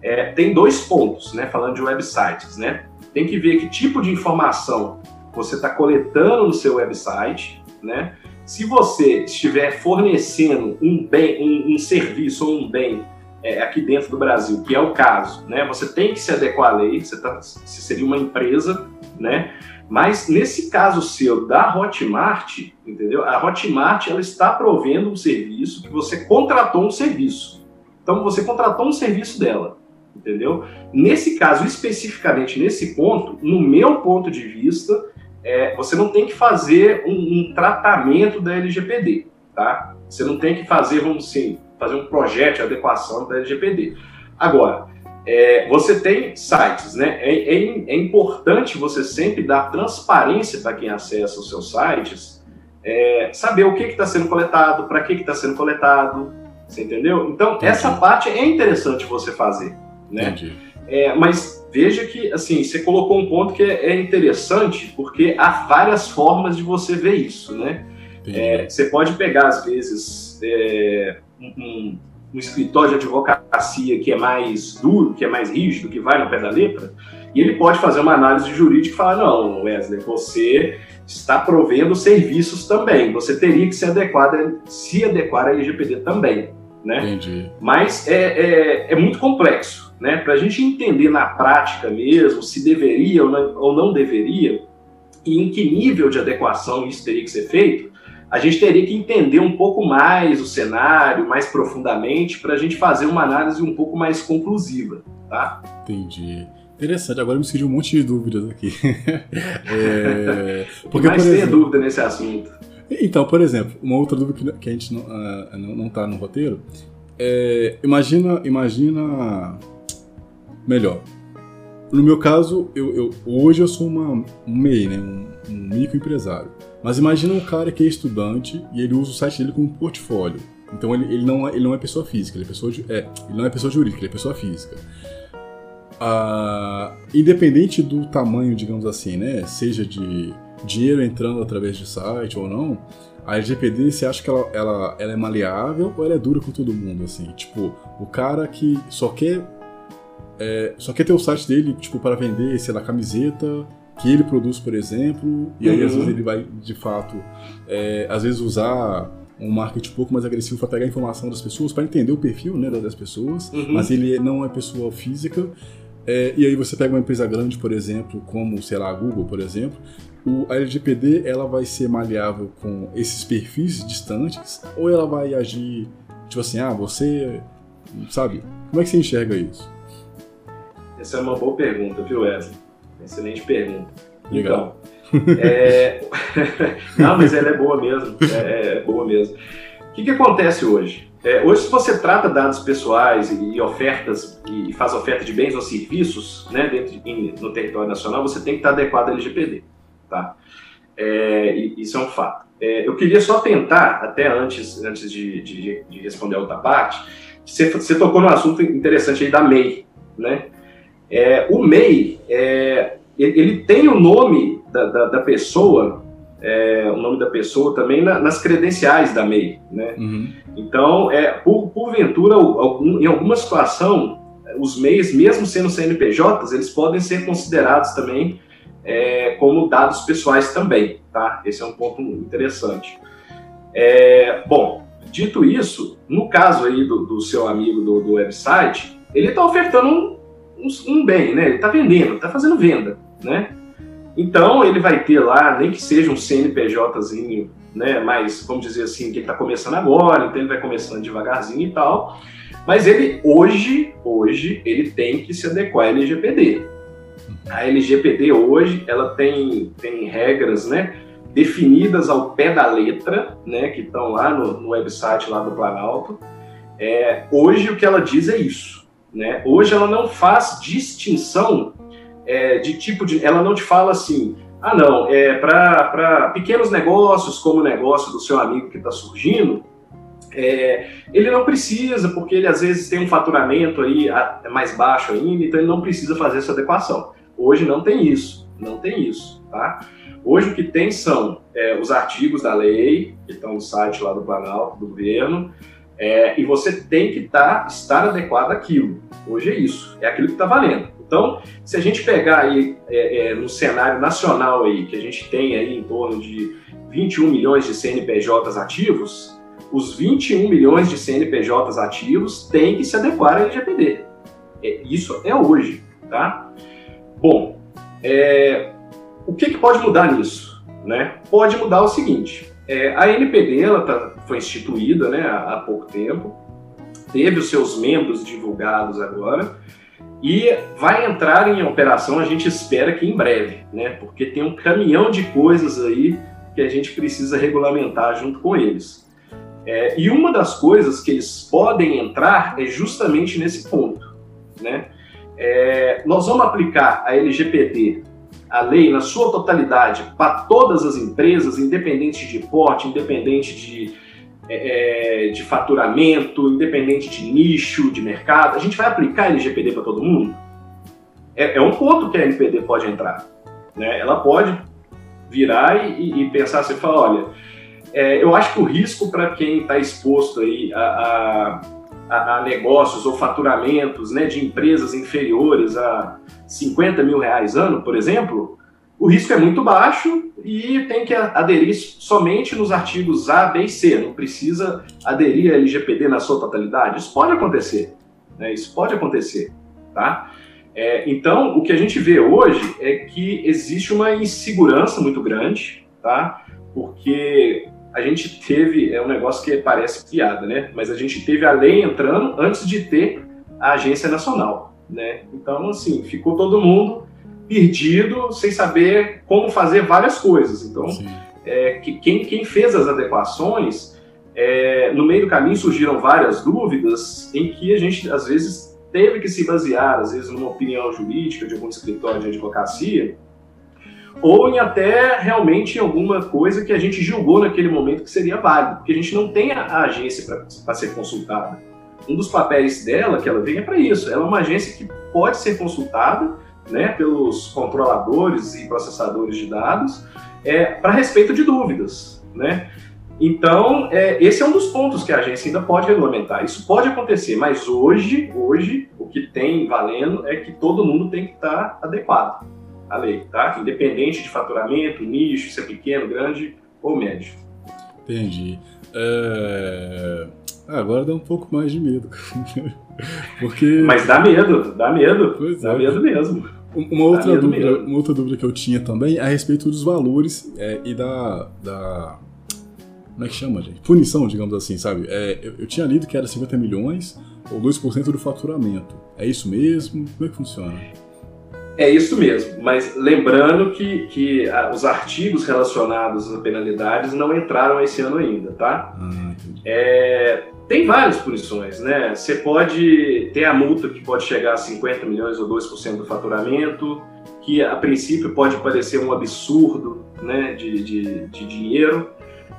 É, tem dois pontos, né? Falando de websites, né? tem que ver que tipo de informação você está coletando no seu website, né? Se você estiver fornecendo um bem, um, um serviço ou um bem é, aqui dentro do Brasil, que é o caso, né? Você tem que se adequar à lei, você, tá, você seria uma empresa, né? Mas nesse caso seu da Hotmart, entendeu? A Hotmart ela está provendo um serviço que você contratou um serviço. Então você contratou um serviço dela entendeu? Nesse caso, especificamente nesse ponto, no meu ponto de vista, é, você não tem que fazer um, um, tratamento da LGPD, tá? Você não tem que fazer, vamos assim, fazer um projeto de adequação da LGPD. Agora, é, você tem sites, né? É, é, é, importante você sempre dar transparência para quem acessa os seus sites, é, saber o que está sendo coletado, para que está sendo coletado, você entendeu? Então, Entendi. essa parte é interessante você fazer né? É, mas veja que, assim, você colocou um ponto que é, é interessante, porque há várias formas de você ver isso, né? É, você pode pegar, às vezes, é, um, um, escritório de advocacia que é mais duro, que é mais rígido, que vai no pé da letra, e ele pode fazer uma análise jurídica e falar, não, Wesley, você está provendo serviços também, você teria que se adequar, se adequar à LGPD também, né? Entendi. Mas é, é, é muito complexo né? Para a gente entender na prática mesmo se deveria ou não, ou não deveria e em que nível de adequação isso teria que ser feito, a gente teria que entender um pouco mais o cenário, mais profundamente, para a gente fazer uma análise um pouco mais conclusiva, tá? Entendi. Interessante, agora me surgiu um monte de dúvidas aqui. (laughs) é... (laughs) Porque, mais tem dúvida nesse assunto. Então, por exemplo, uma outra dúvida que a gente não, uh, não, não tá no roteiro é, imagina, imagina melhor. No meu caso, eu, eu hoje eu sou uma, um MEI, né? um, um microempresário. Mas imagina um cara que é estudante e ele usa o site dele como portfólio. Então ele, ele, não, é, ele não é pessoa física, ele é pessoa, é, ele não é pessoa jurídica, ele é pessoa física. Ah, independente do tamanho, digamos assim, né? Seja de dinheiro entrando através de site ou não, a LGPD, você acha que ela, ela, ela é maleável ou ela é dura com todo mundo, assim? Tipo, o cara que só quer é, só quer ter o site dele, tipo, para vender, sei lá, camiseta que ele produz, por exemplo, e aí uhum. às vezes ele vai, de fato, é, às vezes usar um marketing um pouco mais agressivo para pegar a informação das pessoas, para entender o perfil né, das pessoas, uhum. mas ele não é pessoa física. É, e aí você pega uma empresa grande, por exemplo, como, sei lá, a Google, por exemplo, o, a LGPD ela vai ser maleável com esses perfis distantes ou ela vai agir, tipo assim, ah, você, sabe? Como é que você enxerga isso? Essa é uma boa pergunta, viu, Wesley? Excelente pergunta. Legal. Então, é... (laughs) não, mas ela é boa mesmo. É, é boa mesmo. O que, que acontece hoje? É, hoje, se você trata dados pessoais e ofertas e faz oferta de bens ou serviços né, dentro de, no território nacional, você tem que estar adequado ao LGPD. Tá? É, isso é um fato. É, eu queria só tentar, até antes, antes de, de, de responder a outra parte, você, você tocou no assunto interessante aí da MEI. Né? É, o MEI, é, ele tem o nome da, da, da pessoa, é, o nome da pessoa também na, nas credenciais da MEI, né? Uhum. Então, é, por, porventura, algum, em alguma situação, os MEIs, mesmo sendo CNPJs, eles podem ser considerados também é, como dados pessoais também, tá? Esse é um ponto interessante. É, bom, dito isso, no caso aí do, do seu amigo do, do website, ele está ofertando um, um, um, bem, né? Ele está vendendo, está fazendo venda, né? Então ele vai ter lá, nem que seja um CNPJzinho, né? Mas vamos dizer assim, que ele está começando agora, então ele vai começando devagarzinho e tal. Mas ele hoje, hoje, ele tem que se adequar à LGPD. A LGPD hoje, ela tem, tem regras, né? Definidas ao pé da letra, né? Que estão lá no, no website lá do Planalto. É, hoje o que ela diz é isso. Né? Hoje ela não faz distinção é, de tipo de. Ela não te fala assim, ah, não, é para pequenos negócios, como o negócio do seu amigo que está surgindo, é, ele não precisa, porque ele às vezes tem um faturamento aí mais baixo ainda, então ele não precisa fazer essa adequação. Hoje não tem isso, não tem isso, tá? Hoje o que tem são é, os artigos da lei, que estão no site lá do Planalto, do governo, é, e você tem que tá, estar adequado àquilo. Hoje é isso, é aquilo que está valendo. Então, se a gente pegar aí é, é, no cenário nacional aí, que a gente tem aí em torno de 21 milhões de CNPJs ativos, os 21 milhões de CNPJs ativos têm que se adequar à LGPD. É, isso é hoje, tá? Bom, é, o que, que, pode mudar nisso? Né? Pode mudar o seguinte, é, a NPD ela tá, foi instituída né, há, há pouco tempo, teve os seus membros divulgados agora e vai entrar em operação, a gente espera que em breve, né? Porque tem um caminhão de coisas aí que a gente precisa regulamentar junto com eles. É, e uma das coisas que eles podem entrar é justamente nesse ponto, né? É, nós vamos aplicar a LGPD a lei na sua totalidade para todas as empresas, independente de porte, independente de, é, é de faturamento, independente de nicho, de mercado, a gente vai aplicar a LGPD para todo mundo? É, é, um ponto que a LGPD pode entrar. Né? Ela pode virar e, e pensar assim, falar, olha, é, eu acho que o risco para quem está exposto aí a, a, a, negócios ou faturamentos né, de empresas inferiores a 50 mil reais ano, por exemplo, o risco é muito baixo e tem que aderir somente nos artigos A, B e C, não precisa aderir a LGPD na sua totalidade. Isso pode acontecer, né? isso pode acontecer, tá? É, então, o que a gente vê hoje é que existe uma insegurança muito grande, tá? Porque a gente teve, é um negócio que parece piada, né? Mas a gente teve a lei entrando antes de ter a agência nacional né? Então, assim, ficou todo mundo perdido, sem saber como fazer várias coisas. Então, é, que, quem, quem fez as adequações, é, no meio do caminho surgiram várias dúvidas em que a gente, às vezes, teve que se basear, às vezes, numa opinião jurídica de algum escritório de advocacia, ou em até realmente alguma coisa que a gente julgou naquele momento que seria válido, porque a gente não tem a agência para ser consultada um dos papéis dela, que ela vem, é para isso. Ela é uma agência que pode ser consultada né, pelos controladores e processadores de dados é, para respeito de dúvidas, né? Então, é, esse é um dos pontos que a agência ainda pode regulamentar. Isso pode acontecer, mas hoje, hoje, o que tem valendo é que todo mundo tem que estar adequado à lei, tá? Independente de faturamento, nicho, se é pequeno, grande ou médio. Entendi. É... Agora dá um pouco mais de medo. (laughs) Porque... Mas dá medo, dá medo. Pois dá é. medo mesmo. Uma outra, dúvida, uma outra dúvida que eu tinha também é a respeito dos valores é, e da, da como é que chama, gente? Punição, digamos assim, sabe? É, eu, eu, tinha lido que era 50 milhões ou 2% do faturamento. É isso mesmo? Como é que funciona? É isso mesmo, mas lembrando que, que ah, os artigos relacionados às penalidades não entraram esse ano ainda, tá? Ah, é, tem várias punições, né? Você pode ter a multa que pode chegar a 50 milhões ou 2% do faturamento, que a princípio pode parecer um absurdo né, de, de, de dinheiro,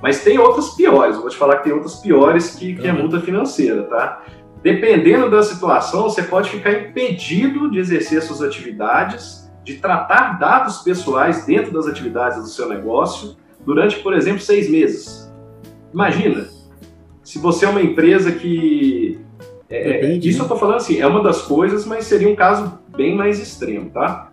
mas tem outras piores, eu vou te falar que tem outras piores que, que uhum. é multa financeira, tá? Dependendo da situação, você pode ficar impedido de exercer suas atividades, de tratar dados pessoais dentro das atividades do seu negócio durante, por exemplo, seis meses. Imagina, se você é uma empresa que. É, Depende, isso né? eu estou falando assim, é uma das coisas, mas seria um caso bem mais extremo, tá?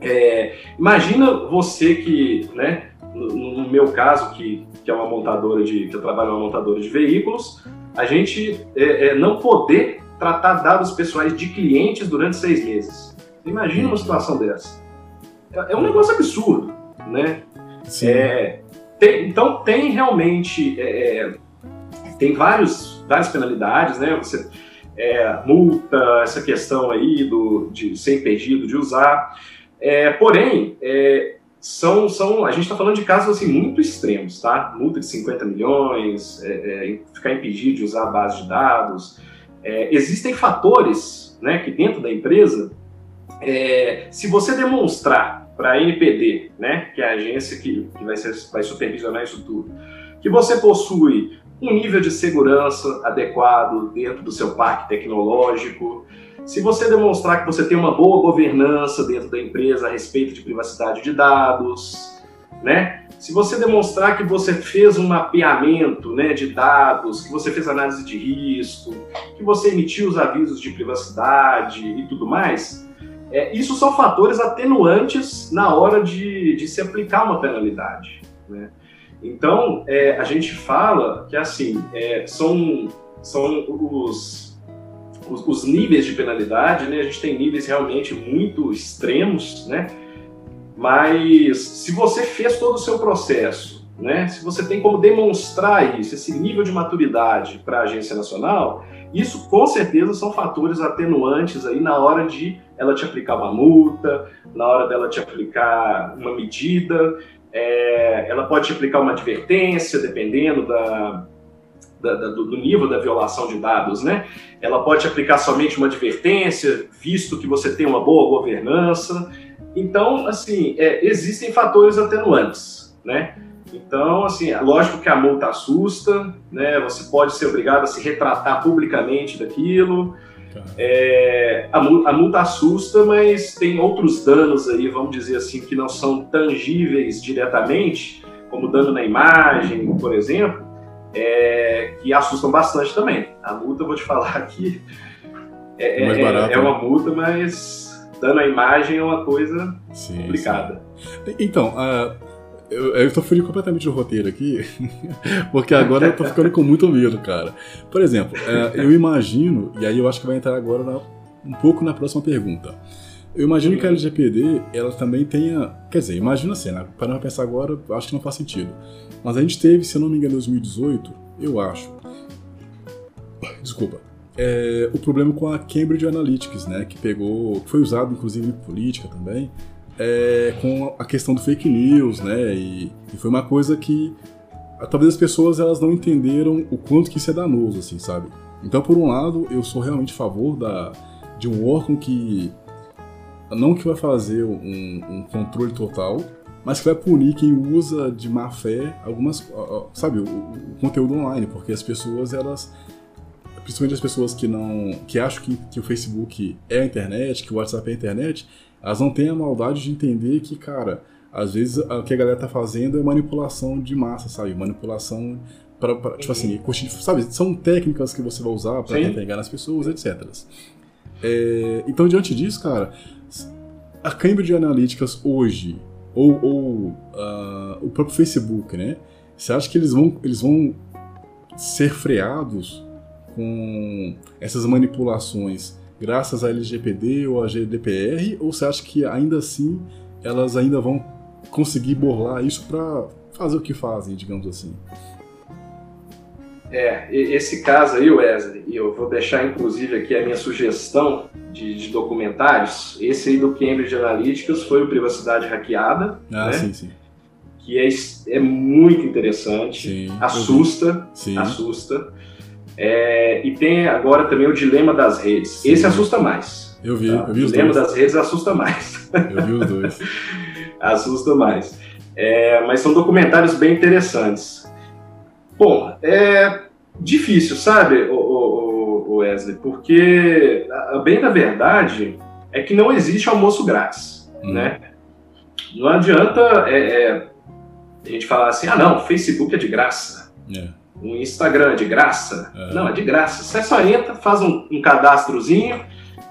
É, imagina você que, né, no, no, meu caso, que, que é uma montadora de. que eu trabalho numa montadora de veículos, a gente é, é, não poder tratar dados pessoais de clientes durante seis meses. Imagina uma situação dessa. É, é um negócio absurdo, né? Sim. É, tem, então tem realmente é, tem vários, várias penalidades, né? Você multa, essa questão aí do, de ser impedido de usar. porém, são, são, a gente está falando de casos assim muito extremos, tá? Multa de 50 milhões, é, é, ficar impedido de usar a base de dados. É, existem fatores, né, que dentro da empresa, é, se você demonstrar para a NPD, né, que é a agência que, que vai, ser, vai supervisionar isso tudo, que você possui um nível de segurança adequado dentro do seu parque tecnológico, se você demonstrar que você tem uma boa governança dentro da empresa a respeito de privacidade de dados, né? Se você demonstrar que você fez um mapeamento né, de dados, que você fez análise de risco, que você emitiu os avisos de privacidade e tudo mais, é, isso são fatores atenuantes na hora de, de se aplicar uma penalidade. Né? Então, é, a gente fala que assim, é, são, são os os, os, níveis de penalidade, né? A gente tem níveis realmente muito extremos, né? Mas se você fez todo o seu processo, né? Se você tem como demonstrar isso, esse nível de maturidade para a agência nacional, isso com certeza são fatores atenuantes aí na hora de ela te aplicar uma multa, na hora dela te aplicar uma medida, é, ela pode te aplicar uma advertência, dependendo da, da, da, do nível da violação de dados, né? Ela pode aplicar somente uma advertência, visto que você tem uma boa governança. Então, assim, é, existem fatores atenuantes, né? Então, assim, é lógico que a multa assusta, né? Você pode ser obrigado a se retratar publicamente daquilo. É, a, a multa assusta, mas tem outros danos aí, vamos dizer assim, que não são tangíveis diretamente, como dano na imagem, por exemplo, é, que assustam bastante também. A multa, eu vou te falar que é, é, barato, é uma né? multa, mas dando a imagem é uma coisa sim, complicada. Sim. Então, uh, eu, eu tô fugindo completamente do roteiro aqui, (laughs) porque agora eu tô ficando com muito medo, cara. Por exemplo, uh, eu imagino, e aí eu acho que vai entrar agora na, um pouco na próxima pergunta. Eu imagino que a LGPD, ela também tenha. Quer dizer, imagina assim, né? Para pensar agora, acho que não faz sentido. Mas a gente teve, se eu não me engano, em 2018, eu acho. Desculpa. É, o problema com a Cambridge Analytics, né? Que pegou. que foi usado, inclusive, em política também. É, com a questão do fake news, né? E, e foi uma coisa que talvez as pessoas elas não entenderam o quanto que isso é danoso, assim, sabe? Então, por um lado, eu sou realmente a favor da, de um órgão que não que vai fazer um, um controle total, mas que vai punir quem usa de má fé algumas, sabe, o, o, conteúdo online, porque as pessoas elas principalmente as pessoas que não que acham que, que o Facebook é a internet, que o WhatsApp é a internet, elas não têm a maldade de entender que, cara, às vezes o que a galera tá fazendo é manipulação de massa, sabe? Manipulação para tipo assim, sabe? São técnicas que você vai usar para tentar enganar as pessoas, etc. É, então, diante disso, cara, a Cambridge Analytica hoje, ou, ou uh, o próprio Facebook, né? Você acha que eles vão, eles vão ser freados com essas manipulações graças à LGPD ou à GDPR? Ou você acha que ainda assim elas ainda vão conseguir burlar isso para fazer o que fazem, digamos assim? É, esse caso aí, Wesley, e eu vou deixar inclusive aqui a minha sugestão de, de, documentários. Esse aí do Cambridge Analytica foi o Privacidade Hackeada. Ah, né? sim, sim. Que é, é muito interessante, sim, assusta, sim. assusta. É, e tem agora também o Dilema das Redes. Sim. Esse assusta mais. Eu vi, tá? eu vi os Dilema dois. das Redes assusta mais. Eu vi os dois. (laughs) assusta mais. É, mas são documentários bem interessantes. Bom, é difícil, sabe, o, Wesley, porque bem da verdade é que não existe almoço grátis, hum. né? Não adianta é, é, a gente falar assim, ah não, o Facebook é de graça, é. o Instagram é de graça. É. Não, é de graça. Você só entra, faz um, um cadastrozinho,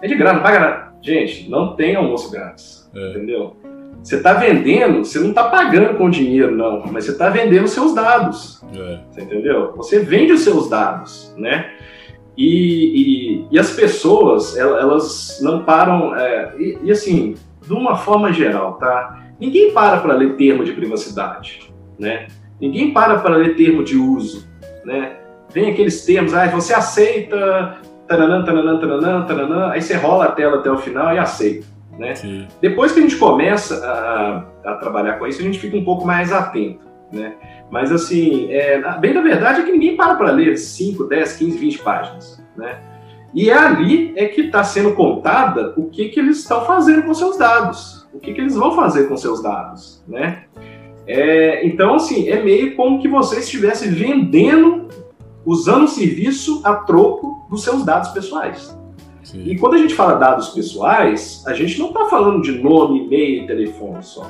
é de graça, não paga nada. Gente, não tem almoço grátis, é. entendeu? Você está vendendo, você não está pagando com dinheiro, não, mas você está vendendo seus dados. É. Você entendeu? Você vende os seus dados, né? E, e, e as pessoas, elas não param. É, e, e, assim, de uma forma geral, tá? Ninguém para para ler termo de privacidade, né? Ninguém para para ler termo de uso, né? Vem aqueles termos, ah, você aceita, taranã, taranã, taranã, taranã, aí você rola a tela até o final e aceita. Né? Depois que a gente começa a, a, trabalhar com isso, a gente fica um pouco mais atento. Né? Mas, assim, é, bem da verdade é que ninguém para para ler 5, 10, 15, 20 páginas. Né? E é ali é que está sendo contada o que, que eles estão fazendo com seus dados, o que, que eles vão fazer com seus dados. Né? É, então, assim, é meio como que você estivesse vendendo, usando o serviço a troco dos seus dados pessoais. Sim. E quando a gente fala dados pessoais, a gente não está falando de nome, e-mail e telefone só.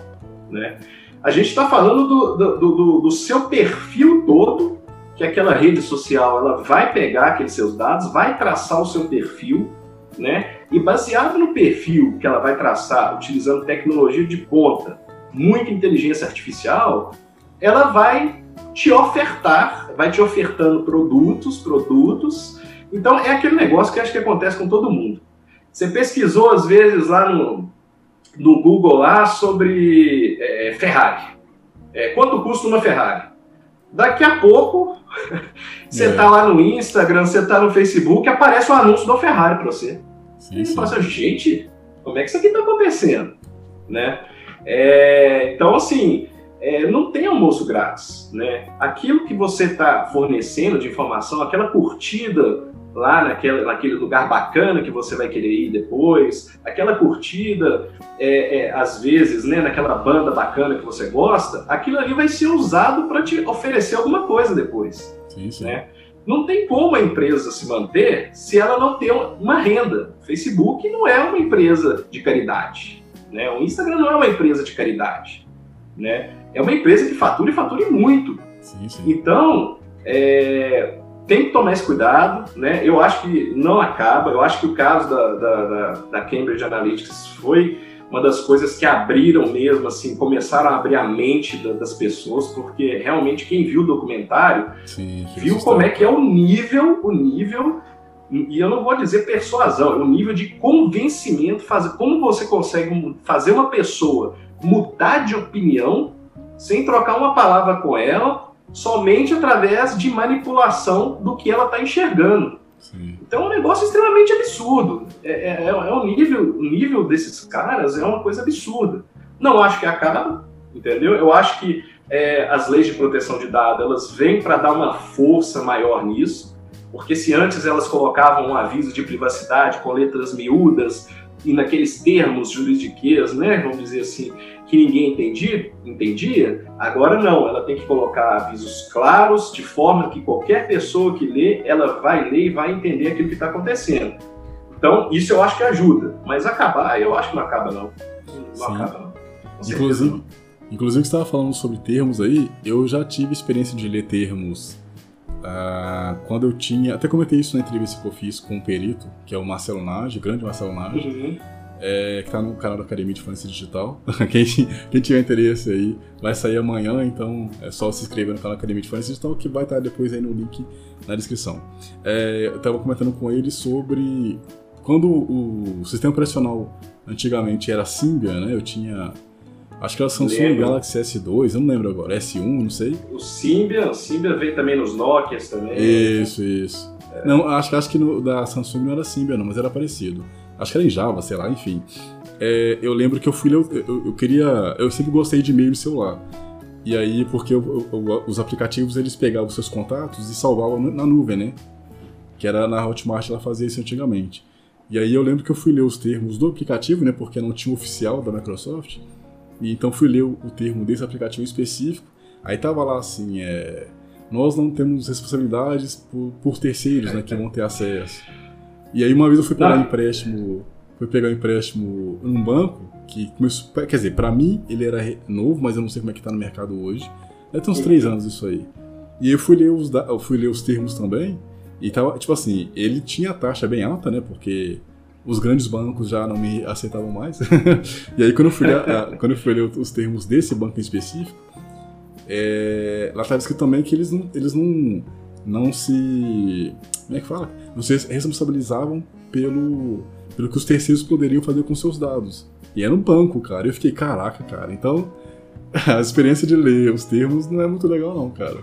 Né? A gente está falando do, do, do, do, seu perfil todo, que aquela rede social ela vai pegar aqueles seus dados, vai traçar o seu perfil, né? E baseado no perfil que ela vai traçar, utilizando tecnologia de ponta, muita inteligência artificial, ela vai te ofertar, vai te ofertando produtos, produtos então é aquele negócio que acho que acontece com todo mundo. Você pesquisou às vezes lá no, no Google lá sobre é, Ferrari. É, quanto custa uma Ferrari? Daqui a pouco (laughs) você está é. lá no Instagram, você está no Facebook, aparece o um anúncio da Ferrari para você. Sim, e você fala assim, gente, como é que isso aqui está acontecendo? Né? É, então, assim, é, não tem almoço grátis. Né? Aquilo que você está fornecendo de informação, aquela curtida lá naquele, naquele lugar bacana que você vai querer ir depois, aquela curtida, é, é, às vezes, né, naquela banda bacana que você gosta, aquilo ali vai ser usado para te oferecer alguma coisa depois. Sim, sim. Né? Não tem como a empresa se manter se ela não ter uma renda. O Facebook não é uma empresa de caridade. Né? O Instagram não é uma empresa de caridade. Né? É uma empresa que fatura e fatura muito. Sim, então, é, tem que tomar esse cuidado, né? Eu acho que não acaba, eu acho que o caso da, da, da, da Cambridge Analytics foi uma das coisas que abriram mesmo, assim, começaram a abrir a mente da, das pessoas, porque realmente quem viu o documentário Sim, viu como é que é o nível, o nível, e eu não vou dizer persuasão, é o nível de convencimento, fazer, como você consegue fazer uma pessoa mudar de opinião sem trocar uma palavra com ela somente através de manipulação do que ela está enxergando. Sim. Então é um negócio extremamente absurdo. É, é, é, um nível, o nível desses caras é uma coisa absurda. Não acho que acaba, entendeu? Eu acho que é, as leis de proteção de dados elas vêm para dar uma força maior nisso, porque se antes elas colocavam um aviso de privacidade com letras miúdas e naqueles termos juridiquês, né, vamos dizer assim, que ninguém entendia, entendia, agora não, ela tem que colocar avisos claros, de forma que qualquer pessoa que lê, ela vai ler e vai entender aquilo que está acontecendo. Então, isso eu acho que ajuda, mas acabar, eu acho que não acaba não. Não Sim. acaba não. Inclusive, Inclusive, você estava falando sobre termos aí, eu já tive experiência de ler termos uh, quando eu tinha. Até comentei isso na entrevista que eu fiz com um perito, que é o Marcelo Nage, o grande Marcelo Nage. Uhum é, que está no canal da Academia de Fluência Digital. (laughs) quem, quem, tiver interesse aí, vai sair amanhã, então é só se inscrever no canal da Academia de Fluência Digital, que vai estar depois aí no link na descrição. É, eu estava comentando com ele sobre quando o sistema operacional antigamente era Symbian, né? Eu tinha Acho que era Samsung lembro. Galaxy S2, eu não lembro agora, S1, não sei. O Symbian, o Symbian veio também nos Nokias também. Isso, isso. É. Não, acho, acho que no, da Samsung não era Symbian não, mas era parecido. Acho que era em Java, sei lá, enfim. É, eu lembro que eu fui eu, eu, eu, queria. Eu sempre gostei de e-mail no celular. E aí, porque eu, os aplicativos eles pegavam seus contatos e salvavam na nuvem, né? Que era na Hotmart ela fazia isso antigamente. E aí eu lembro que eu fui ler os termos do aplicativo, né? Porque não tinha oficial da Microsoft. E então fui ler o, o termo desse aplicativo específico. Aí tava lá assim, é, nós não temos responsabilidades por, por terceiros, né? Que vão ter acesso. E aí uma vez eu fui pegar um empréstimo, fui pegar um empréstimo num banco que começou, quer dizer, para mim ele era novo, mas eu não sei como é que tá no mercado hoje. Deve ter uns três anos isso aí. E eu fui ler os, eu fui ler os termos também, e tava, tipo assim, ele tinha taxa bem alta, né, porque os grandes bancos já não me aceitavam mais. (laughs) e aí quando eu fui ler, (laughs) quando eu fui ler os termos desse banco em específico, é, lá estava escrito também que eles não, eles não, não se como é que fala? Vocês responsabilizavam pelo, pelo que os terceiros poderiam fazer com seus dados. E era um banco, cara. Eu fiquei, caraca, cara. Então, (laughs) a experiência de ler os termos não é muito legal, não, cara.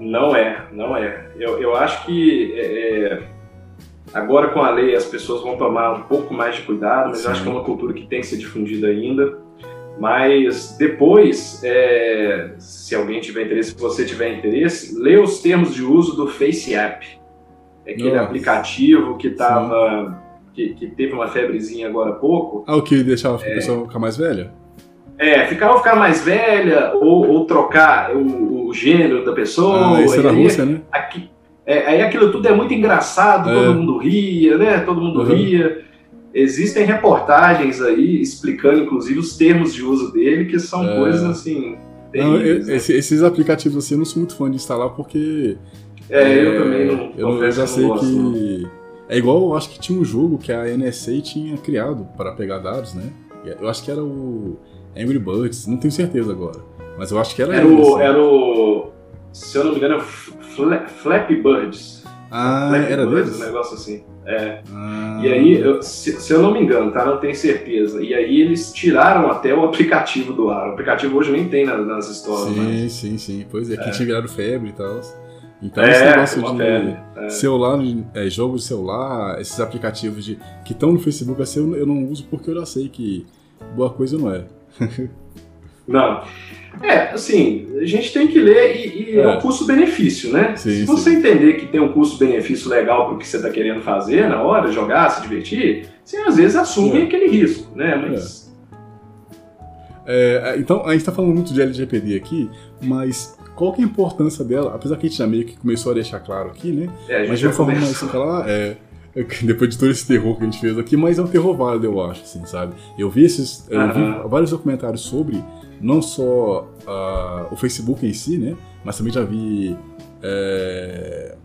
Não é, não é. Eu, eu acho que é, é agora com a lei as pessoas vão tomar um pouco mais de cuidado, mas Sim. eu acho que é uma cultura que tem que ser difundida ainda. Mas depois, é, se alguém tiver interesse, se você tiver interesse, lê os termos de uso do Face App aquele Nossa. aplicativo que tava. Que, que, teve uma febrezinha agora há pouco. Ah, o que deixava a é, pessoa ficar mais velha? É, ficar ou ficar mais velha, ou, ou trocar o, o, gênero da pessoa. Ah, isso é da Rússia, né? Aqui, é, aí aquilo tudo é muito engraçado, é. todo mundo ria, né? Todo mundo uhum. ria. Existem reportagens aí explicando, inclusive, os termos de uso dele, que são é. coisas assim. Não, eu, esses aplicativos assim eu não sou muito fã de instalar porque é, eu também não. Eu, eu já sei gosto, que. É igual, eu acho que tinha um jogo que a NSA tinha criado para pegar dados, né? Eu acho que era o Angry Birds, não tenho certeza agora. Mas eu acho que era Era, o, assim. era o. Se eu não me engano, é Fla, Flappy Birds. Ah, Flappy era Birds, deles? Um negócio assim. É. Ah. E aí, eu, se, se, eu não me engano, tá? Não tenho certeza. E aí eles tiraram até o aplicativo do ar. O aplicativo hoje nem tem nas, nas histórias. Sim, mas... sim, sim. Pois é, é. que tinha virado febre e tal. Então é, esse negócio de é. celular, é, jogos de celular, esses aplicativos de, que estão no Facebook, assim, eu, eu não uso porque eu já sei que boa coisa não é. (laughs) não. É, assim, a gente tem que ler e, e é, o custo-benefício, né? Sim, se você sim. entender que tem um custo-benefício legal para o que você está querendo fazer na hora, jogar, se divertir, você às vezes assume é. aquele risco, né? Mas... É, então, a gente está falando muito de LGPD aqui, mas qual que é a importância dela? Apesar que a gente já meio que começou a deixar claro aqui, né? É, mas de uma forma mais é, é (laughs) depois de todo esse terror que a gente fez aqui, mas é um terror válido, eu acho, assim, sabe? Eu vi esses, eu vi vários documentários sobre não só uh, o Facebook em si, né? Mas também já vi. É...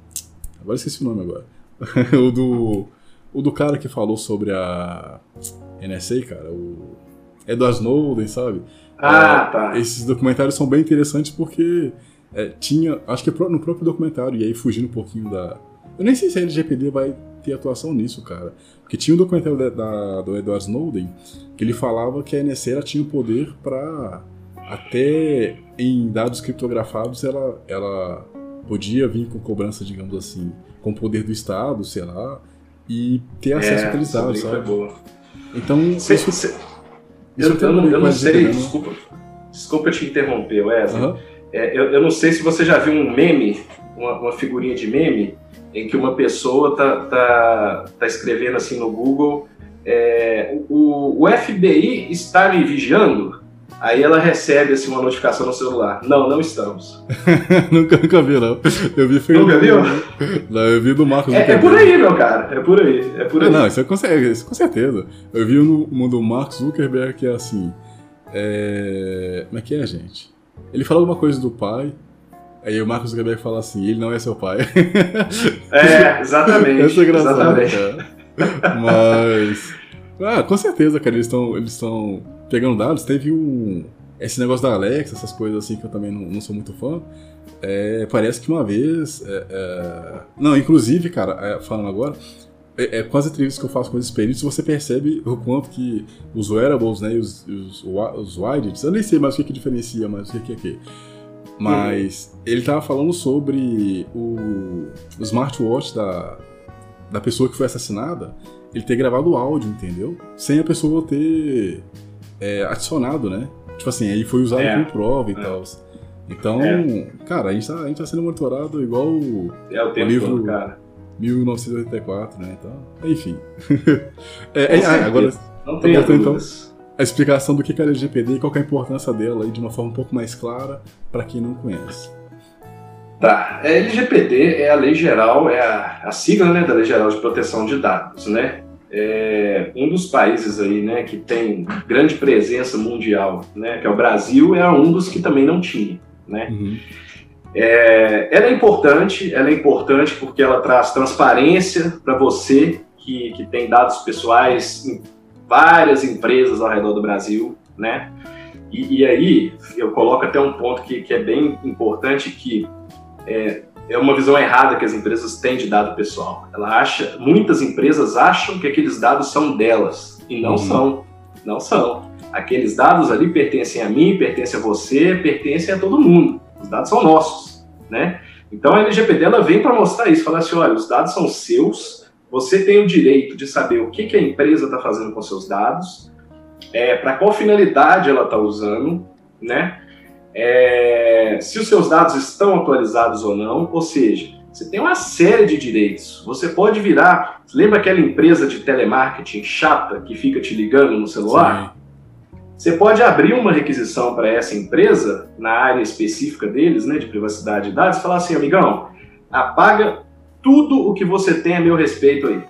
Agora esqueci o nome agora. (laughs) o do. O do cara que falou sobre a NSA, cara, o Edward Snowden, sabe? Ah, é, tá. Esses documentários são bem interessantes porque é, tinha, acho que é no próprio documentário, e aí fugindo um pouquinho da. Eu nem sei se a LGPD vai ter atuação nisso, cara. Porque tinha um documentário da, da, do Edward Snowden que ele falava que a NSA tinha o poder para até em dados criptografados ela, ela podia vir com cobrança, digamos assim, com o poder do Estado, sei lá, e ter acesso é, a dados, sabe? Boa. Então, cê, isso, cê, eu, eu, não, eu não sei, desculpa, desculpa te interromper, Wesley. Uhum. É, eu, eu, não sei se você já viu um meme, uma, uma figurinha de meme, em que uma pessoa tá, tá, tá escrevendo assim no Google, é, o, o FBI está me vigiando? Aí ela recebe assim, uma notificação no celular. Não, não estamos. (laughs) nunca, nunca vi, não. Eu vi foi Nunca viu? Não, eu vi do Marcos é, é, por aí, meu cara. É por aí. É por aí. Não, isso, é com, isso com certeza. Eu vi no do Mark Zuckerberg que é assim. É... Como é que é, gente? Ele fala alguma coisa do pai, aí o Marcos Zuckerberg fala assim, ele não é seu pai. (laughs) É, exatamente. Essa é cara. Mas... Ah, com certeza, cara, eles estão eles estão pegando dados. Teve um... Esse negócio da Alexa, essas coisas assim que eu também não, não sou muito fã. É, parece que uma vez. É, é... Não, inclusive, cara, é, falando agora, é, é, com as entrevistas que eu faço com os peritos, você percebe o quanto que os wearables, né, e os, os, os widgets, eu nem sei mais o que, que diferencia, mas o que, que é que. Mas uhum. ele tava falando sobre o, o smartwatch da, da pessoa que foi assassinada, ele ter gravado o áudio, entendeu? Sem a pessoa ter é, adicionado, né? Tipo assim, aí foi usado É. como prova e É. tal. Então, É. cara, a gente, tá, a gente tá sendo monitorado igual o É o tempo livro- todo, cara. 1984, né? Então, enfim. (laughs) É, é, certeza. agora, Não tenha voltando, então. A explicação do que é a LGPD e qual é a importância dela aí de uma forma um pouco mais clara para quem não conhece. Tá, a LGPD é a lei geral, é a, a sigla né, da Lei Geral de Proteção de Dados, né? É um dos países aí, né, que tem grande presença mundial, né, que é o Brasil, é um dos que também não tinha, né? Uhum. É, ela é importante, ela é importante porque ela traz transparência para você que, que tem dados pessoais várias empresas ao redor do Brasil, né? E, e aí eu coloco até um ponto que, que é bem importante que é, é uma visão errada que as empresas têm de dado pessoal. Ela acha, muitas empresas acham que aqueles dados são delas e não Uhum. são, não são. Aqueles dados ali pertencem a mim, pertencem a você, pertencem a todo mundo. Os dados são nossos, né? Então a LGPD ela vem para mostrar isso, falar assim, olha, os dados são seus, você tem o direito de saber o que, que a empresa está fazendo com seus dados, é, para qual finalidade ela está usando, né? É, se os seus dados estão atualizados ou não, ou seja, você tem uma série de direitos. Você pode virar, lembra aquela empresa de telemarketing chata que fica te ligando no celular? Você pode abrir uma requisição para essa empresa, na área específica deles, né, de privacidade de dados, e falar assim, amigão, apaga tudo o que você tem a meu respeito aí.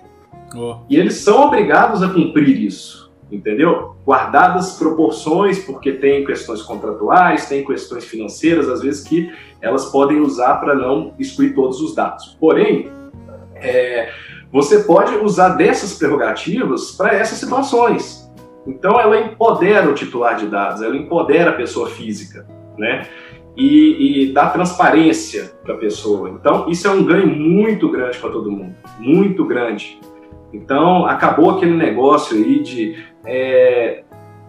Ó, E eles são obrigados a cumprir isso, entendeu? Guardadas proporções, porque tem questões contratuais, tem questões financeiras, às vezes que elas podem usar para não excluir todos os dados. Porém, é, você pode usar dessas prerrogativas para essas situações. Então, ela empodera o titular de dados, ela empodera a pessoa física, né? E, e dá transparência para a pessoa. Então, isso é um ganho muito grande para todo mundo, muito grande. Então, acabou aquele negócio aí de é,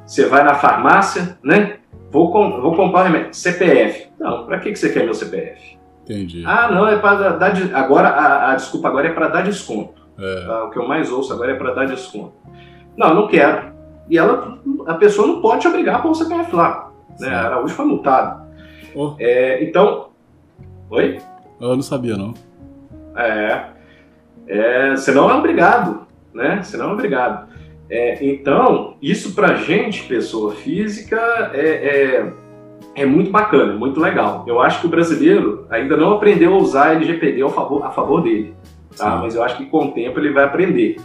você vai na farmácia, né? Vou, com, vou comprar remédio. CPF. Não, para que, que você quer meu CPF? entendi. Ah, não, é para dar. Agora, a, a desculpa agora é para dar desconto. É, Tá? O que eu mais ouço agora é para dar desconto. Não, não quero. E ela, a pessoa não pode te obrigar a pôr o CPF lá. Né? A Araújo foi multado. Ó. É, então. Oi? eu não sabia, não. É, é, você não é obrigado, né? Você não é obrigado. É, então, isso pra gente, pessoa física, é, é, é muito bacana, muito legal. Eu acho que o brasileiro ainda não aprendeu a usar LGPD ao favor, a favor dele, tá? Sim. Mas eu acho que com o tempo ele vai aprender.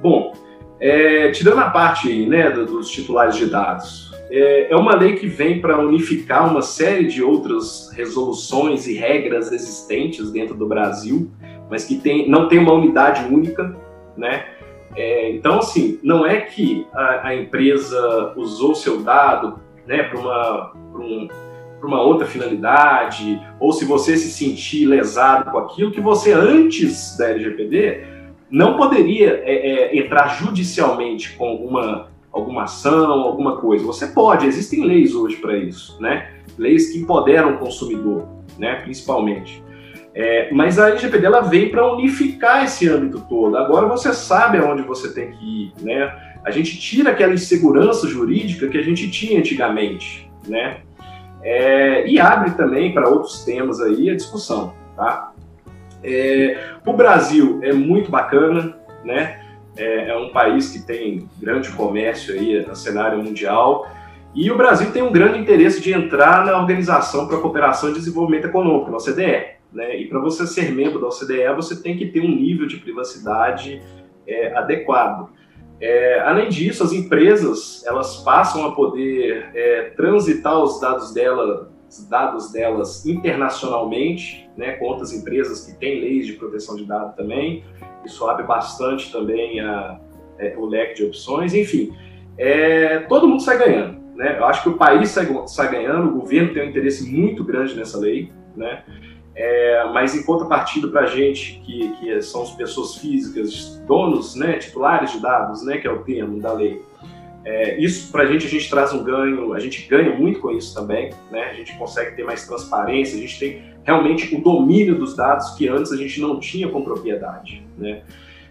Bom, é, tirando a parte aí, né, do- dos titulares de dados, é, é uma lei que vem para unificar uma série de outras resoluções e regras existentes dentro do Brasil, mas que tem, não tem uma unidade única, né? É, então, assim, não é que a, a empresa usou seu dado né, para uma, um, uma outra finalidade, ou se você se sentir lesado com aquilo, que você, antes da LGPD, não poderia é, é, entrar judicialmente com alguma, alguma ação, alguma coisa. Você pode, existem leis hoje para isso, né? Leis que empoderam o consumidor, né, principalmente. É, mas a LGPD ela veio para unificar esse âmbito todo. Agora você sabe aonde você tem que ir, né? A gente tira aquela insegurança jurídica que a gente tinha antigamente, né? É, e abre também para outros temas aí a discussão, tá? É, o Brasil é muito bacana, né? É, é um país que tem grande comércio aí no cenário mundial. E o Brasil tem um grande interesse de entrar na Organização para a Cooperação e Desenvolvimento Econômico, na OCDE. Né? E para você ser membro da OCDE, você tem que ter um nível de privacidade é, adequado. É, além disso, as empresas elas passam a poder é, transitar os dados dela, dados delas internacionalmente, né, com outras empresas que têm leis de proteção de dados também. Isso abre bastante também a, é, o leque de opções. Enfim, é, todo mundo sai ganhando. Né? Eu acho que o país sai, sai ganhando, o governo tem um interesse muito grande nessa lei. Né? É, mas em contrapartida para a gente, que, que são as pessoas físicas, donos, né, titulares de dados, né, que é o termo da lei, é, isso para a gente, a gente traz um ganho, a gente ganha muito com isso também, né, a gente consegue ter mais transparência, a gente tem realmente o domínio dos dados que antes a gente não tinha com propriedade. Né.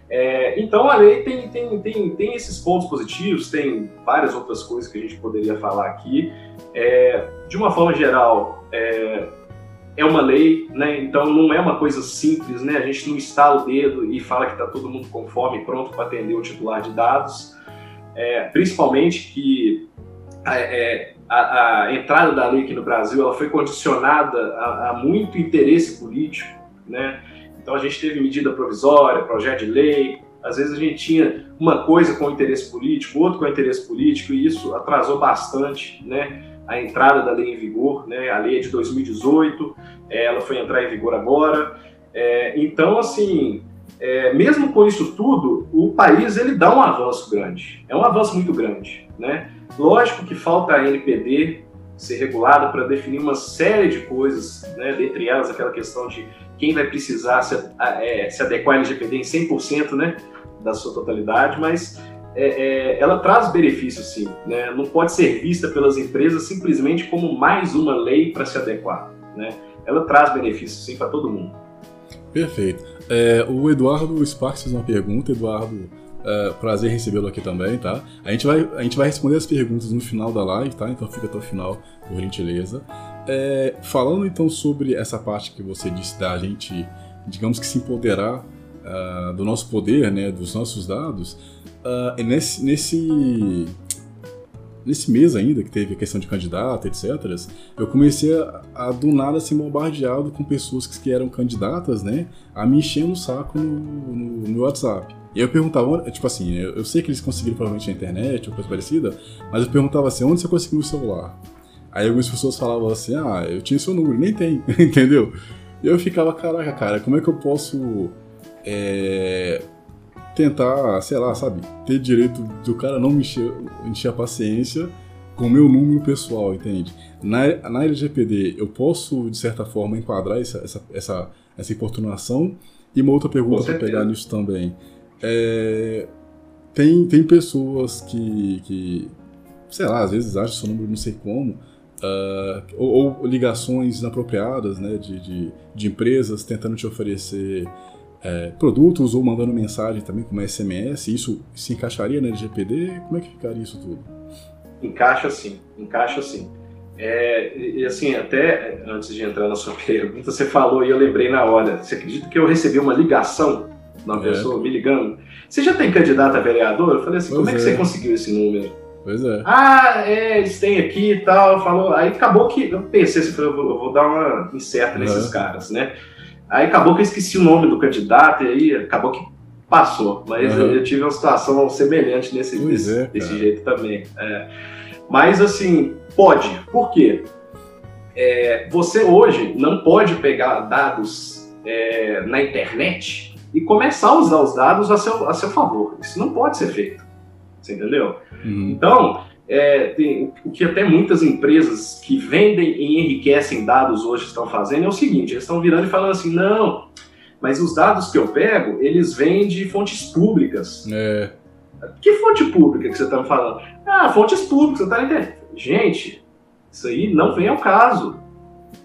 É, então a lei tem, tem, tem, tem esses pontos positivos, tem várias outras coisas que a gente poderia falar aqui. É, de uma forma geral, é, é uma lei, né? Então não é uma coisa simples, né? A gente não estala o dedo e fala que está todo mundo conforme, pronto para atender o titular de dados. É, principalmente que é, a, a, entrada da lei aqui no Brasil ela foi condicionada a, a, muito interesse político, né? Então a gente teve medida provisória, projeto de lei. Às vezes a gente tinha uma coisa com interesse político, outro com interesse político e isso atrasou bastante, né? a entrada da lei em vigor, né? A lei é de 2018, é, ela foi entrar em vigor agora. É, então, assim, é, mesmo com isso tudo, o país ele dá um avanço grande. É um avanço muito grande, né? Lógico que falta a NPD ser regulada para definir uma série de coisas, né? Dentre elas aquela questão de quem vai precisar se, é, se adequar à LGPD em 100%, né? Da sua totalidade, mas é, é, ela traz benefícios sim, né? não pode ser vista pelas empresas simplesmente como mais uma lei para se adequar. Né? Ela traz benefícios sim para todo mundo. Perfeito. É, o Eduardo Sparks fez uma pergunta, Eduardo, é, prazer recebê-lo aqui também, tá? A gente, vai, a gente vai responder as perguntas no final da live, tá? Então fica até o final, por gentileza. É, falando então sobre essa parte que você disse da gente, digamos que se empoderar uh, do nosso poder, né, dos nossos dados, uh, nesse, nesse, nesse mês ainda, que teve a questão de candidato, etc., eu comecei a, a do nada ser bombardeado com pessoas que, que eram candidatas, né, a me encher no saco no, no, no WhatsApp. E eu perguntava, tipo assim, eu, eu, sei que eles conseguiram provavelmente na internet ou coisa parecida, mas eu perguntava assim, onde você conseguiu o celular? Aí algumas pessoas falavam assim, ah, eu tinha seu número, nem tem, (laughs) entendeu? E eu ficava, caraca, cara, como é que eu posso é, tentar, sei lá, sabe, ter direito do cara não me encher, encher a paciência com o meu número pessoal, entende? Na, na LGPD, eu posso, de certa forma, enquadrar essa, essa, essa, essa importunação? E uma outra pergunta para pegar nisso também. É, tem, tem pessoas que, que, sei lá, às vezes acham seu número não sei como, uh, ou, ou, ligações inapropriadas né, de, de, de empresas tentando te oferecer é, produtos ou mandando mensagem também como SMS, isso se encaixaria na LGPD? Como é que ficaria isso tudo? Encaixa sim, encaixa sim. É, e assim, até antes de entrar na sua (laughs) pergunta, você falou e eu lembrei na hora. Você acredita que eu recebi uma ligação de uma é. pessoa me ligando? Você já tem candidato a vereador? Eu falei assim, pois como é, é que você conseguiu esse número? Pois é. Ah, é, eles têm aqui e tal. Falou. Aí acabou que eu pensei eu vou, eu vou dar uma incerta nesses caras, né? Aí acabou que eu esqueci o nome do candidato e aí acabou que passou. Mas uhum. eu tive uma situação semelhante nesse, desse, é, desse, jeito também. É. Mas assim, pode. Por quê? É, você hoje não pode pegar dados é, na internet e começar a usar os dados a seu, a seu favor. Isso não pode ser feito. Você entendeu? Uhum. Então, é, tem, o que até muitas empresas que vendem e enriquecem dados hoje estão fazendo é o seguinte: eles estão virando e falando assim, não, mas os dados que eu pego, eles vêm de fontes públicas. É. Que fonte pública que você está falando? Ah, fontes públicas, você está entendendo? Gente, isso aí não vem ao caso.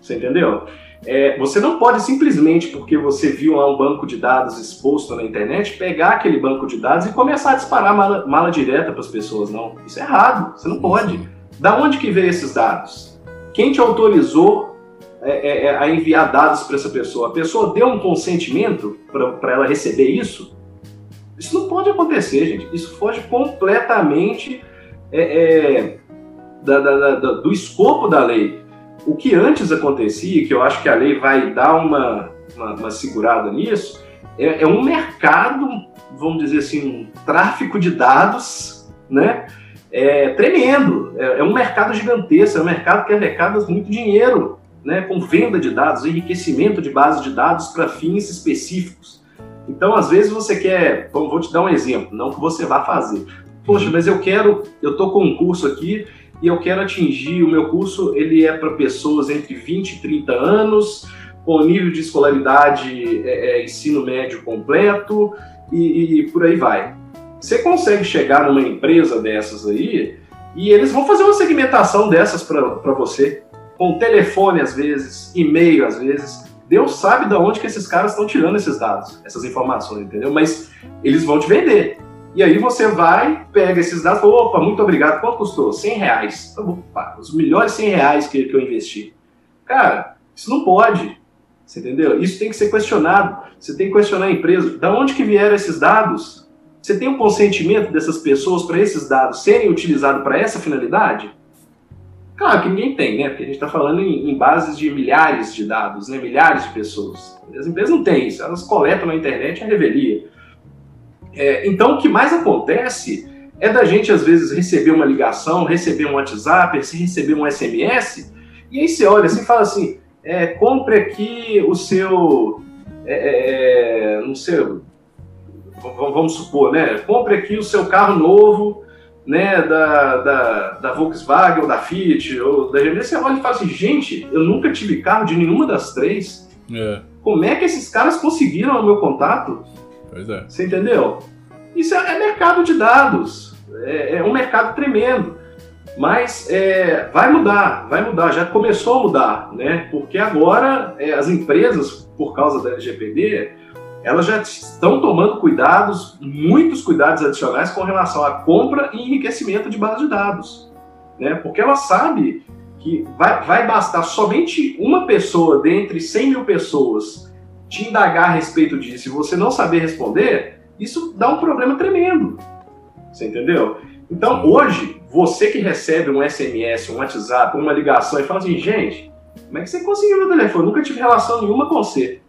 Você entendeu? É, você não pode simplesmente, porque você viu lá um banco de dados exposto na internet, pegar aquele banco de dados e começar a disparar mala, mala direta para as pessoas, não. Isso é errado, você não pode. Da onde que veio esses dados? Quem te autorizou é, é, é a enviar dados para essa pessoa? A pessoa deu um consentimento para ela receber isso? Isso não pode acontecer, gente. Isso foge completamente é, é, da, da, da, do escopo da lei. O que antes acontecia, que eu acho que a lei vai dar uma, uma, uma segurada nisso, é, é um mercado, vamos dizer assim, um tráfico de dados, né? É tremendo. É, é um mercado gigantesco, é um mercado que arrecada muito dinheiro, né? Com venda de dados, enriquecimento de bases de dados para fins específicos. Então, às vezes você quer, vou te dar um exemplo, não que você vá fazer. Poxa, mas eu quero, eu tô com um curso aqui e eu quero atingir, o meu curso ele é para pessoas entre 20 e 30 anos, com nível de escolaridade é, é, ensino médio completo e, e, por aí vai. Você consegue chegar numa empresa dessas aí e eles vão fazer uma segmentação dessas para você, com telefone às vezes, e-mail às vezes. Deus sabe de onde que esses caras estão tirando esses dados, essas informações, entendeu? Mas eles vão te vender. E aí você vai, pega esses dados, fala, opa, muito obrigado, quanto custou? 100 reais. Os melhores 100 reais que, que eu investi. Cara, isso não pode. Você entendeu? Isso tem que ser questionado. Você tem que questionar a empresa. Da onde que vieram esses dados? Você tem um consentimento dessas pessoas para esses dados serem utilizados para essa finalidade? Claro que ninguém tem, né? Porque a gente está falando em, em, bases de milhares de dados, né? milhares de pessoas. As empresas não têm isso, elas coletam na internet a revelia. É, então, o que mais acontece é da gente, às vezes, receber uma ligação, receber um WhatsApp, receber um SMS, e aí você olha assim e fala assim: é, compre aqui o seu. É, é, é não sei, vamos supor, né? Compre aqui o seu carro novo, né? Da, da, da Volkswagen ou da Fiat ou da GM. Você olha e fala assim: gente, eu nunca tive carro de nenhuma das três. É. Como é que esses caras conseguiram o meu contato? Pois é. Você entendeu? Isso é, é mercado de dados. É, é, um mercado tremendo. Mas é, vai mudar, vai mudar, já começou a mudar, né? Porque agora é, as empresas, por causa da LGPD, elas já estão tomando cuidados, muitos cuidados adicionais com relação à compra e enriquecimento de base de dados. Né? Porque ela sabe que vai, vai bastar somente uma pessoa dentre 100 mil pessoas te indagar a respeito disso e você não saber responder, isso dá um problema tremendo. Você entendeu? Então, hoje, você que recebe um SMS, um WhatsApp, uma ligação e fala assim, gente, como é que você conseguiu meu telefone? Nunca tive relação nenhuma com você.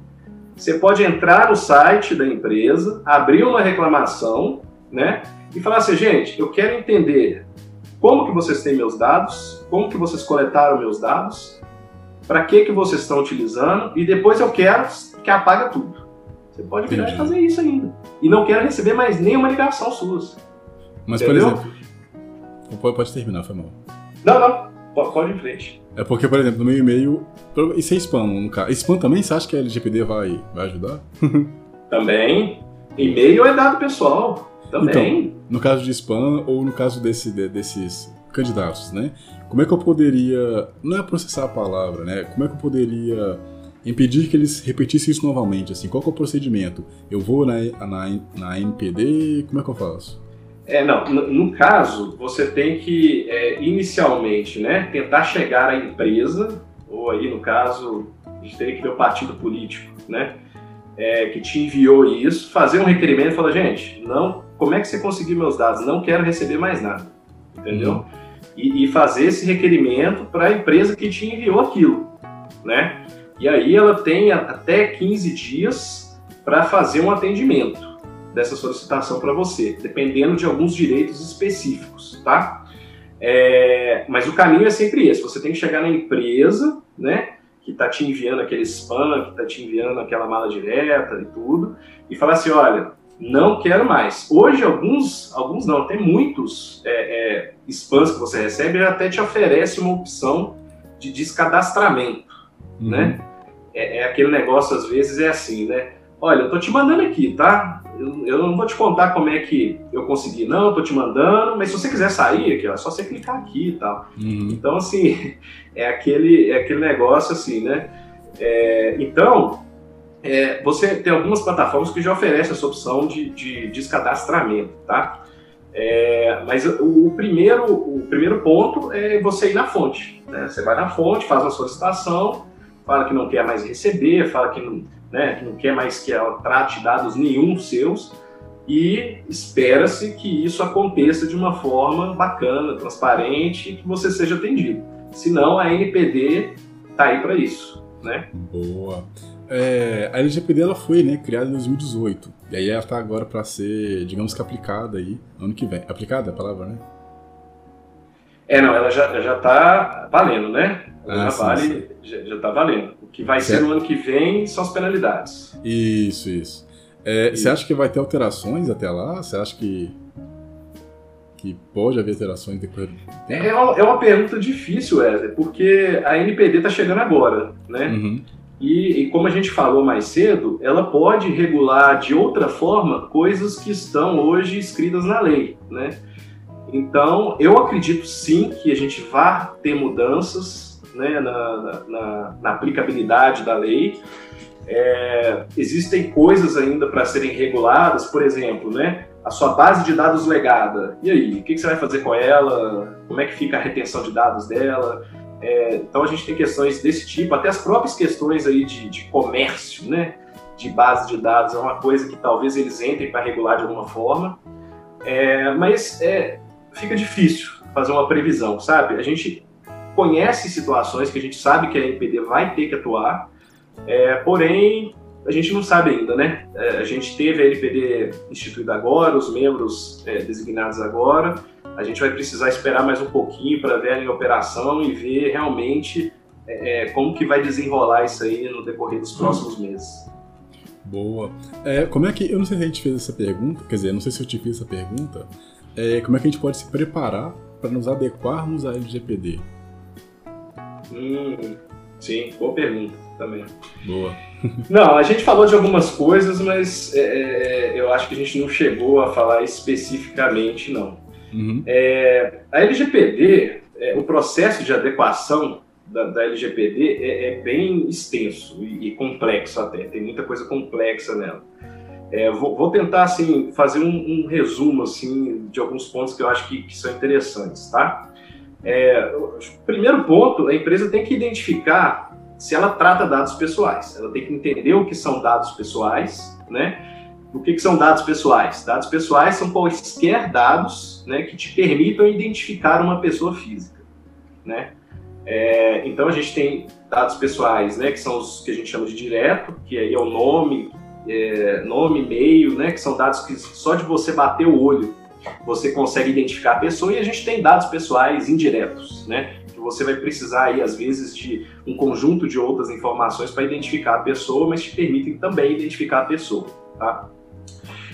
Você pode entrar no site da empresa, abrir uma reclamação, né? E falar assim, gente, eu quero entender como que vocês têm meus dados, como que vocês coletaram meus dados, para que que vocês estão utilizando e depois eu quero que apaga tudo. Você pode virar e fazer isso ainda. E não quero receber mais nenhuma ligação sua. Mas, Entendeu? por exemplo. Pode, pode terminar, foi mal. Não, não. Pode ir em frente. É porque, por exemplo, no meu e-mail. Isso é spam, no caso. Spam também você acha que a LGPD vai, vai ajudar? (laughs) também. E-mail é dado pessoal. Também. Então, no caso de spam ou no caso desse, desses candidatos, né? Como é que eu poderia. Não é processar a palavra, né? Como é que eu poderia impedir que eles repetissem isso novamente? Assim, qual é o procedimento? Eu vou na, na, na NPD, como é que eu faço? É, não, no, no caso, você tem que, é, inicialmente, né, tentar chegar à empresa, ou aí, no caso, a gente teria que ver o partido político, né, é, que te enviou isso, fazer um requerimento e falar, gente, não, como é que você conseguiu meus dados? Não quero receber mais nada, entendeu? Uhum. E, e, fazer esse requerimento para a empresa que te enviou aquilo, né? E aí ela tem até 15 dias para fazer um atendimento dessa solicitação para você, dependendo de alguns direitos específicos, tá? É, mas o caminho é sempre esse: você tem que chegar na empresa, né? Que está te enviando aquele spam, que está te enviando aquela mala direta e tudo, e falar assim: olha, não quero mais. Hoje, alguns, alguns não, tem muitos é, é, spams que você recebe, até te oferece uma opção de descadastramento, uhum. né? É, é, aquele negócio, às vezes, é assim, né? Olha, eu tô te mandando aqui, tá? Eu, eu não vou te contar como é que eu consegui, não, eu tô te mandando, mas se você quiser sair aqui, ó, é só você clicar aqui e tal. Uhum. Então, assim, (laughs) é aquele, é aquele negócio assim, né? É, então, é, você tem algumas plataformas que já oferecem essa opção de, de descadastramento, tá? É, mas o, o, primeiro, o primeiro ponto é você ir na fonte. Né? Você vai na fonte, faz uma solicitação, fala que não quer mais receber, fala que não, né, que não quer mais que ela trate dados nenhum seus e espera-se que isso aconteça de uma forma bacana, transparente que você seja atendido. Senão a NPD está aí para isso, né? Boa. é, a LGPD ela foi né, criada em 2018. E aí ela está agora para ser, digamos que aplicada aí ano que vem. Aplicada é a palavra, né? É, não, ela já, já tá valendo, né? Ah, sim, vale, sim. Já, já tá valendo. O que vai certo. ser no ano que vem são as penalidades. Isso, isso. É, Você acha que vai ter alterações até lá? Você acha que, que pode haver alterações depois do? É uma, é uma pergunta difícil, Wesley, porque a NPD está chegando agora, né? Uhum. E, e, como a gente falou mais cedo, ela pode regular de outra forma coisas que estão hoje escritas na lei, né? Então, eu acredito sim que a gente vai ter mudanças né, na, na, na aplicabilidade da lei. É, existem coisas ainda para serem reguladas, por exemplo, né, a sua base de dados legada. E aí, o que, que você vai fazer com ela? Como é que fica a retenção de dados dela? É, então a gente tem questões desse tipo, até as próprias questões aí de, de comércio, né, de base de dados é uma coisa que talvez eles entrem para regular de alguma forma. É, mas é, fica difícil fazer uma previsão, sabe? A gente conhece situações que a gente sabe que a NPD vai ter que atuar, é, porém a gente não sabe ainda, né? É, a gente teve a NPD instituída agora, os membros é, designados agora, a gente vai precisar esperar mais um pouquinho para ver ela em operação e ver realmente é, é, como que vai desenrolar isso aí no decorrer dos próximos meses. Boa. É, como é que. Eu não sei se a gente fez essa pergunta, quer dizer, não sei se eu te fiz essa pergunta. É, como é que a gente pode se preparar para nos adequarmos à LGPD? Hum, sim, boa pergunta também. Boa. (laughs) não, a gente falou de algumas coisas, mas é, é, eu acho que a gente não chegou a falar especificamente, não. Uhum. É, a LGPD, é, o processo de adequação da, da LGPD é, é, bem extenso e, e, complexo até, tem muita coisa complexa nela. É, vou, vou, tentar assim fazer um, um, resumo assim de alguns pontos que eu acho que, que são interessantes, tá? É, primeiro ponto, a empresa tem que identificar se ela trata dados pessoais. Ela tem que entender o que são dados pessoais, né? O que, que são dados pessoais? Dados pessoais são quaisquer dados né, que te permitam identificar uma pessoa física, né? É, então a gente tem dados pessoais, né, que são os que a gente chama de direto, que aí é o nome, é, nome, e-mail, né, que são dados que só de você bater o olho você consegue identificar a pessoa e a gente tem dados pessoais indiretos, né? Que você vai precisar aí às vezes de um conjunto de outras informações para identificar a pessoa, mas te permitem também identificar a pessoa, tá?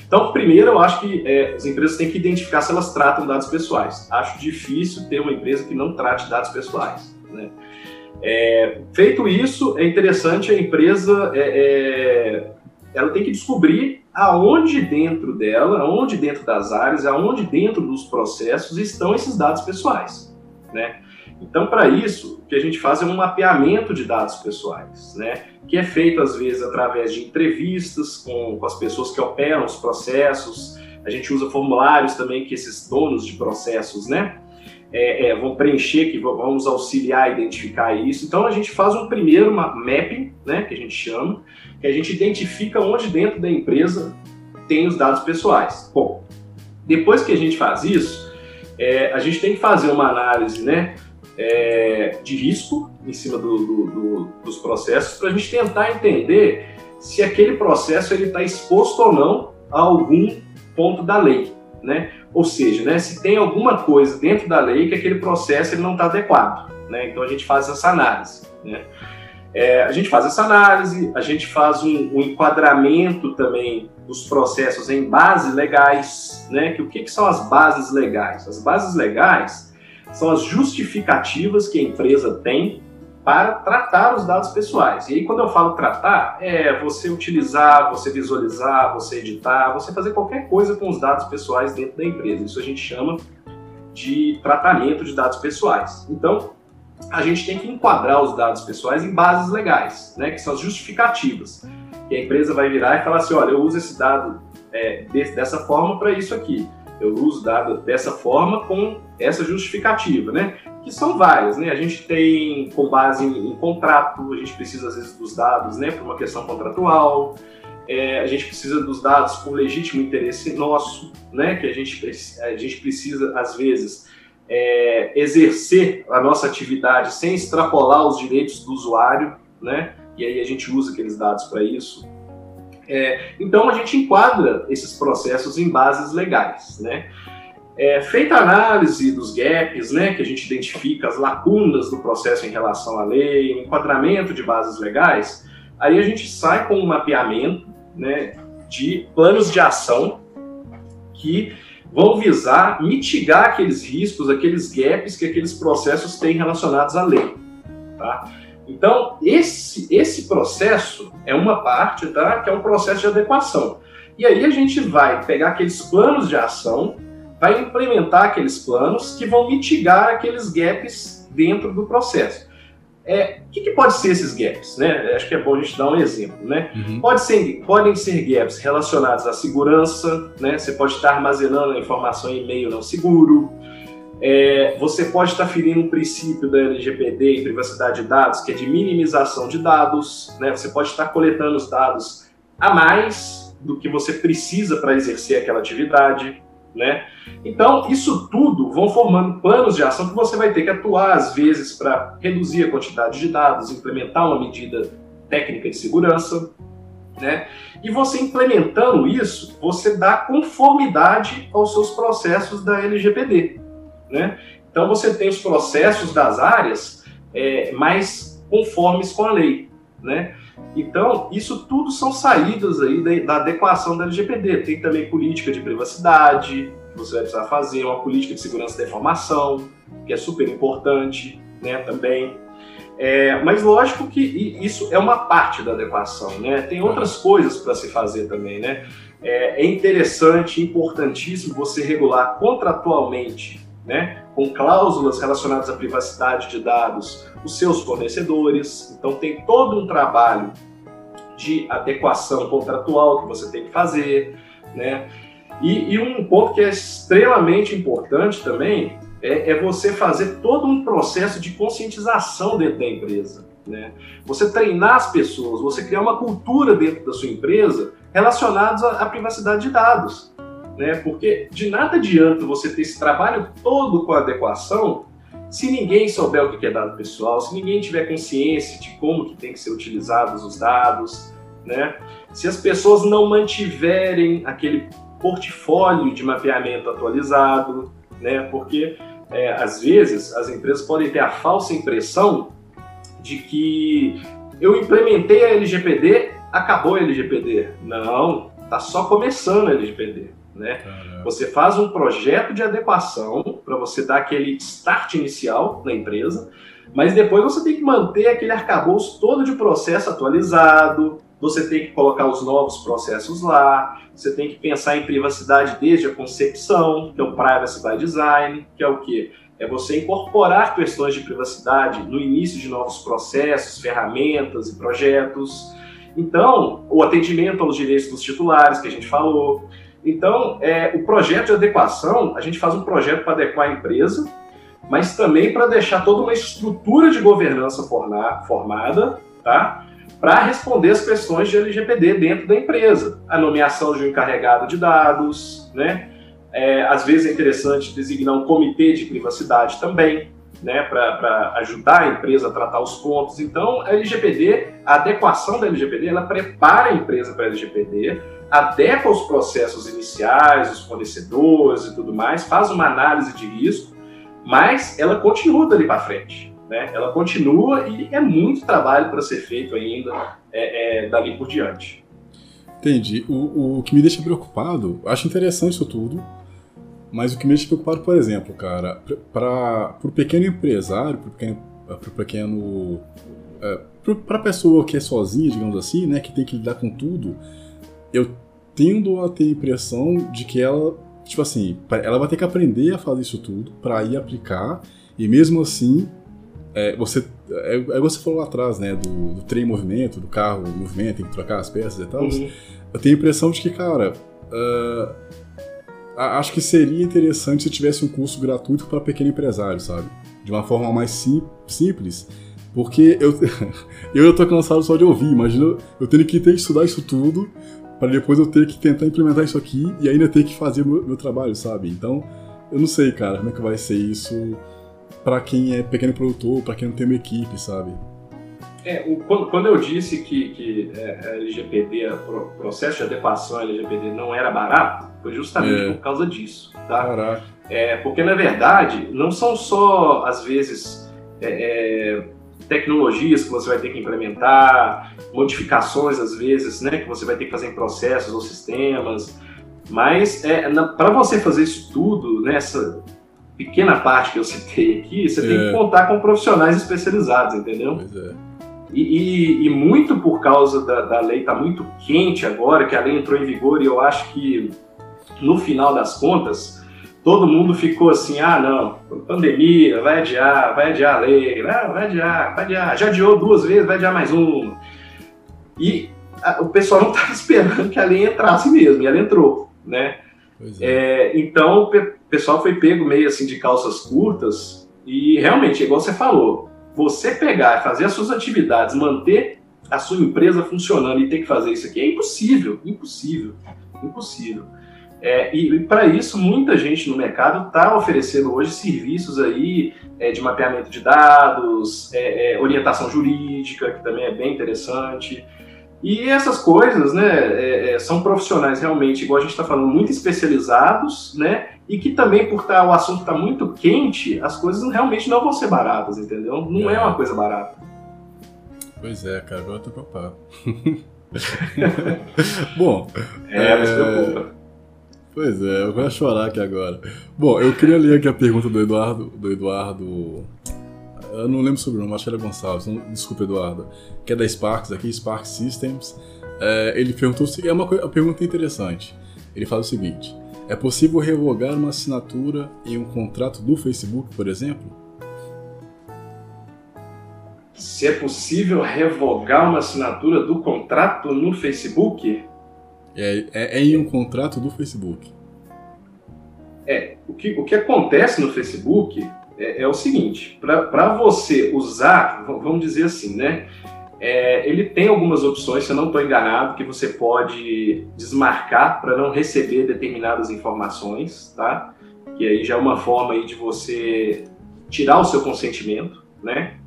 Então, primeiro, eu acho que é, as empresas têm que identificar se elas tratam dados pessoais. Acho difícil ter uma empresa que não trate dados pessoais. Né? É, feito isso, é interessante a empresa é, é ela tem que descobrir aonde dentro dela, aonde dentro das áreas, aonde dentro dos processos estão esses dados pessoais, né? Então, para isso, o que a gente faz é um mapeamento de dados pessoais, né? Que é feito às vezes através de entrevistas com, com as pessoas que operam os processos. A gente usa formulários também que esses donos de processos, né? É, é, vão preencher, que vamos auxiliar a identificar isso. Então a gente faz um primeiro mapping, né, que a gente chama, que a gente identifica onde dentro da empresa tem os dados pessoais. Bom, depois que a gente faz isso, é, a gente tem que fazer uma análise né, é, de risco em cima do, do, do, dos processos para a gente tentar entender se aquele processo está exposto ou não a algum ponto da lei. Né? Ou seja, né, se tem alguma coisa dentro da lei que aquele processo ele não está adequado. Né? Então a gente faz essa análise. Né? É, a gente faz essa análise, a gente faz um, um, enquadramento também dos processos em bases legais, né? Que o que, que são as bases legais? As bases legais são as justificativas que a empresa tem para tratar os dados pessoais. E aí, quando eu falo tratar, é você utilizar, você visualizar, você editar, você fazer qualquer coisa com os dados pessoais dentro da empresa. Isso a gente chama de tratamento de dados pessoais. Então, a gente tem que enquadrar os dados pessoais em bases legais, né, que são as justificativas. E a empresa vai virar e falar assim, olha, eu uso esse dado é, dessa forma para isso aqui. Eu uso dado dessa forma com essa justificativa, né? Que são várias, né? A gente tem com base em, em contrato, a gente precisa às vezes dos dados, né, por uma questão contratual. É, a gente precisa dos dados por legítimo interesse nosso, né? Que a gente, a gente precisa às vezes é, exercer a nossa atividade sem extrapolar os direitos do usuário, né? e aí a gente usa aqueles dados para isso. É, então a gente enquadra esses processos em bases legais, né? É, feita a análise dos gaps, né, que a gente identifica as lacunas do processo em relação à lei, o enquadramento de bases legais, aí a gente sai com um mapeamento né, de planos de ação que vão visar mitigar aqueles riscos, aqueles gaps que aqueles processos têm relacionados à lei. Tá? Então, esse, esse processo é uma parte, tá? que é um processo de adequação. E aí a gente vai pegar aqueles planos de ação, vai implementar aqueles planos que vão mitigar aqueles gaps dentro do processo. É, o que, que, pode ser esses gaps? Né? Acho que é bom a gente dar um exemplo. Né? Uhum. Pode ser, podem ser gaps relacionados à segurança, né? você pode estar armazenando a informação em e-mail não seguro, é, você pode estar ferindo um princípio da LGPD em privacidade de dados, que é de minimização de dados, né? você pode estar coletando os dados a mais do que você precisa para exercer aquela atividade. Né? Então, isso tudo vão formando planos de ação que você vai ter que atuar, às vezes, para reduzir a quantidade de dados, implementar uma medida técnica de segurança. Né? E você implementando isso, você dá conformidade aos seus processos da LGPD. Né? Então, você tem os processos das áreas é, mais conformes com a lei. Né? Então, isso tudo são saídas aí da, adequação da LGPD. Tem também política de privacidade, que você vai precisar fazer, uma política de segurança da informação, que é super importante né, também. É, mas lógico que isso é uma parte da adequação, né? Tem outras coisas para se fazer também, né? É, é interessante, importantíssimo você regular contratualmente, né? Com cláusulas relacionadas à privacidade de dados, os seus fornecedores. Então tem todo um trabalho de adequação contratual que você tem que fazer, né? E, e um ponto que é extremamente importante também é, é, você fazer todo um processo de conscientização dentro da empresa, né? Você treinar as pessoas, você criar uma cultura dentro da sua empresa relacionados à, à privacidade de dados, né? Porque de nada adianta você ter esse trabalho todo com adequação se ninguém souber o que é dado pessoal, se ninguém tiver consciência de como que tem que ser utilizados os dados, né? Se as pessoas não mantiverem aquele portfólio de mapeamento atualizado, né? Porque é, às vezes as empresas podem ter a falsa impressão de que eu implementei a LGPD, acabou a LGPD. Não, está só começando a LGPD. Né? Você faz um projeto de adequação para você dar aquele start inicial na empresa, mas depois você tem que manter aquele arcabouço todo de processo atualizado, você tem que colocar os novos processos lá, você tem que pensar em privacidade desde a concepção, que é o Privacy by Design, que é o que? É você incorporar questões de privacidade no início de novos processos, ferramentas e projetos. Então, o atendimento aos direitos dos titulares, que a gente falou. Então, é, o projeto de adequação, a gente faz um projeto para adequar a empresa, mas também para deixar toda uma estrutura de governança formada, tá? para responder as questões de LGPD dentro da empresa. A nomeação de um encarregado de dados, né? É, às vezes é interessante designar um comitê de privacidade também, né, para ajudar a empresa a tratar os pontos. Então, a LGPD, a adequação da LGPD, ela prepara a empresa para a LGPD, adequa os processos iniciais, os fornecedores e tudo mais, faz uma análise de risco, mas ela continua dali para frente. Né? Ela continua e é muito trabalho para ser feito ainda é, é, dali por diante. Entendi. O, o que me deixa preocupado, acho interessante isso tudo, mas o que me deixa preocupado, por exemplo, cara, para o pequeno empresário, para o pequeno, pro pequeno é, para pessoa que é sozinha, digamos assim, né, que tem que lidar com tudo, eu tendo a ter a impressão de que ela, tipo assim, ela vai ter que aprender a fazer isso tudo para ir aplicar e mesmo assim é, você, é, é você falou lá atrás, né, do, do trem em movimento, do carro em movimento, tem que trocar as peças e tal. Uhum. Eu tenho a impressão de que, cara, uh, acho que seria interessante se tivesse um curso gratuito para pequeno empresário, sabe? De uma forma mais sim, simples. Porque (laughs) eu, eu tô cansado só de ouvir. Imagina eu tendo que ter que estudar isso tudo para depois eu ter que tentar implementar isso aqui e ainda ter que fazer meu, meu trabalho, sabe? Então, eu não sei, cara, como é que vai ser isso para quem é pequeno produtor, para quem não tem uma equipe, sabe? É, o, quando, quando, eu disse que, que é, a LGPD, o processo de adequação à LGPD não era barato, foi justamente é. por causa disso. Tá? Caraca. É, porque, na verdade, não são só, às vezes, é, é tecnologias que você vai ter que implementar, modificações, às vezes, né, que você vai ter que fazer em processos ou sistemas, mas é, para você fazer isso tudo, nessa pequena parte que eu citei aqui, você tem que contar com profissionais especializados, entendeu? Pois é. E, e, e, muito por causa da, da lei está muito quente agora, que a lei entrou em vigor, e eu acho que no final das contas, todo mundo ficou assim: ah, não, pandemia, vai adiar, vai adiar a lei, vai adiar, vai adiar, já adiou duas vezes, vai adiar mais uma. E a, o pessoal não (laughs) estava esperando que a lei entrasse mesmo, e ela entrou, né? É. É, então o pessoal foi pego meio assim de calças curtas, e realmente, igual você falou, você pegar, fazer as suas atividades, manter a sua empresa funcionando e ter que fazer isso aqui é impossível, impossível, impossível. É, e, e para isso, muita gente no mercado está oferecendo hoje serviços aí é, de mapeamento de dados, é, é, orientação jurídica, que também é bem interessante. E essas coisas, né, é, é, são profissionais realmente, igual a gente está falando, muito especializados, né, e que também, por tá, o assunto estar tá muito quente, as coisas realmente não vão ser baratas, entendeu? Não é, uma coisa barata. Pois é, cara, eu tô preocupado. (laughs) Bom. É, é... preocupa. Pois é, eu vou chorar aqui agora. Bom, eu queria ler aqui a pergunta do Eduardo, do Eduardo eu não lembro sobre o nome, acho que era Gonçalves, não, desculpa, Eduardo, que é da Sparks aqui, Spark Systems. É, ele perguntou é uma, uma pergunta interessante. Ele fala o seguinte: é possível revogar uma assinatura em um contrato do Facebook, por exemplo? Se é possível revogar uma assinatura do contrato no Facebook? É, é, é em um contrato do Facebook. É, o que, o que acontece no Facebook é, é o seguinte: para você usar, vamos dizer assim, né? É, ele tem algumas opções, se eu não estou enganado, que você pode desmarcar para não receber determinadas informações, tá? Que aí já é uma forma aí de você tirar o seu consentimento, né?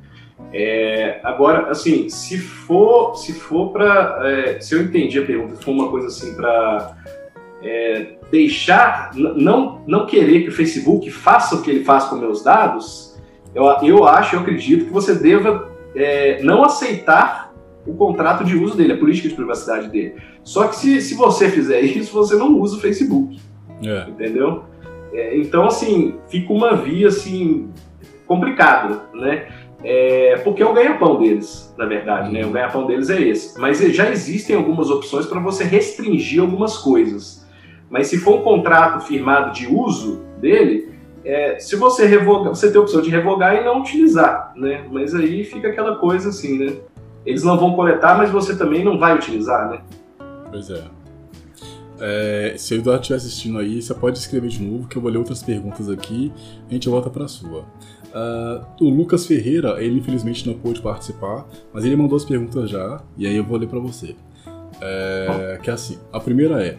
É, agora, assim, se for, se for para, é, se eu entendi a pergunta, se for uma coisa assim para é, deixar, não, não querer que o Facebook faça o que ele faz com meus dados, eu, eu acho, eu acredito que você deva é, não aceitar o contrato de uso dele, a política de privacidade dele. Só que se, se você fizer isso, você não usa o Facebook. É. Entendeu? É, então, assim, fica uma via, assim, complicada, né? É, porque é o ganha-pão deles, na verdade, né? O ganha-pão deles é esse. Mas já existem algumas opções para você restringir algumas coisas. Mas se for um contrato firmado de uso dele, é, se você revogar, você tem a opção de revogar e não utilizar, né? Mas aí fica aquela coisa assim, né? Eles não vão coletar, mas você também não vai utilizar, né? Pois é. é se o Eduardo estiver assistindo aí, você pode escrever de novo, que eu vou ler outras perguntas aqui, a gente volta para a sua. Uh, o Lucas Ferreira, ele infelizmente não pôde participar, mas ele mandou as perguntas já, e aí eu vou ler para você. É, que é assim, a primeira é,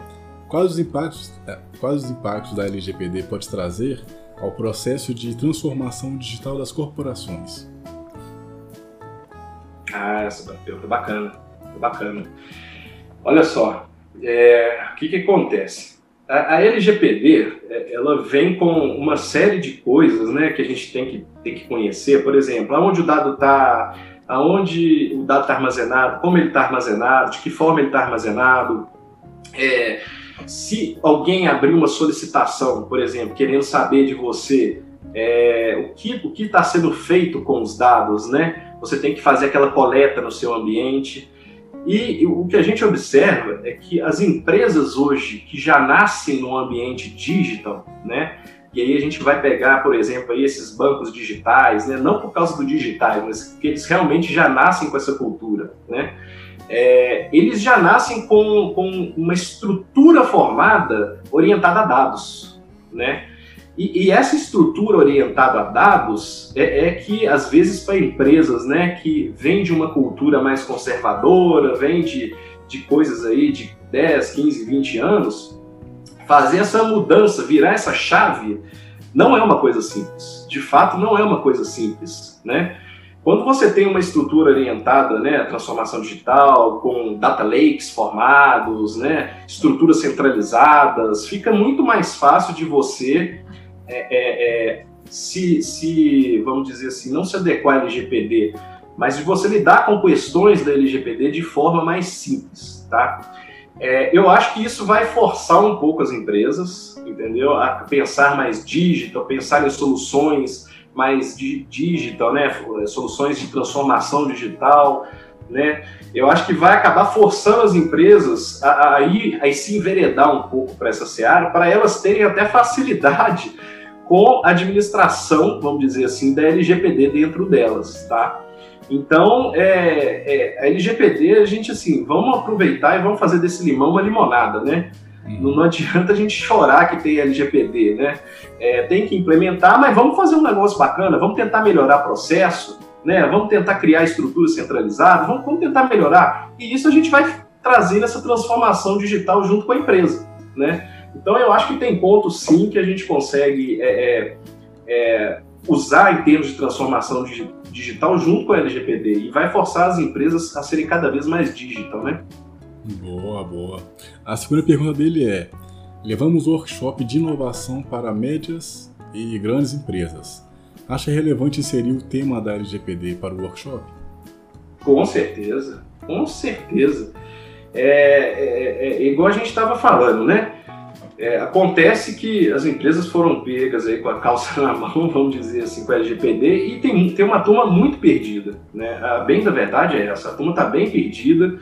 Quais os impactos, é, quais os impactos da LGPD pode trazer ao processo de transformação digital das corporações? Ah, essa pergunta bacana, bacana. Olha só, é, o que, que acontece? A, a, LGPD, é, ela vem com uma série de coisas, né, que a gente tem que, tem que conhecer. Por exemplo, aonde o dado está, aonde o dado está armazenado, como ele está armazenado, de que forma ele está armazenado. É, se alguém abrir uma solicitação, por exemplo, querendo saber de você é, o que o está sendo feito com os dados, né? Você tem que fazer aquela coleta no seu ambiente. E, o que a gente observa é que as empresas hoje que já nascem no ambiente digital, né? E aí a gente vai pegar, por exemplo, aí esses bancos digitais, né? Não por causa do digital, mas que eles realmente já nascem com essa cultura, né? é, eles já nascem com, com, uma estrutura formada orientada a dados, né? E, e essa estrutura orientada a dados é, é que, às vezes, para empresas né, que vêm de uma cultura mais conservadora, vêm de, de coisas aí de 10, 15, 20 anos, fazer essa mudança, virar essa chave, não é uma coisa simples. De fato, não é uma coisa simples, né? Quando você tem uma estrutura orientada, né, à transformação digital, com data lakes formados, né, estruturas centralizadas, fica muito mais fácil de você é, é, é, se, se, vamos dizer assim, não se adequar ao LGPD, mas de você lidar com questões da LGPD de forma mais simples, tá? É, eu acho que isso vai forçar um pouco as empresas, entendeu? A pensar mais digital, pensar em soluções mais de digital, né? Soluções de transformação digital, né? Eu acho que vai acabar forçando as empresas a, a, ir, a se enveredar um pouco para essa seara, para elas terem até facilidade com a administração, vamos dizer assim, da LGPD dentro delas, tá? Então, é, é, a LGPD, a gente assim, vamos aproveitar e vamos fazer desse limão uma limonada, né? Não, adianta a gente chorar que tem LGPD, né? É, tem que implementar, mas vamos fazer um negócio bacana, vamos tentar melhorar o processo, né? Vamos tentar criar estruturas centralizadas, vamos, vamos tentar melhorar. E isso a gente vai trazer essa transformação digital junto com a empresa, né? Então eu acho que tem pontos sim que a gente consegue é, é, é usar em termos de transformação digital junto com a LGPD e vai forçar as empresas a serem cada vez mais digital, né? Boa, boa. A segunda pergunta dele é: levamos workshop de inovação para médias e grandes empresas. Acha relevante inserir o tema da LGPD para o workshop? Com certeza, com certeza. É, é, é igual a gente estava falando, né? É, acontece que as empresas foram pegas aí com a calça (laughs) na mão, vamos dizer assim, com a LGPD, e tem, tem uma turma muito perdida. Né? A bem da verdade é essa, a turma está bem perdida.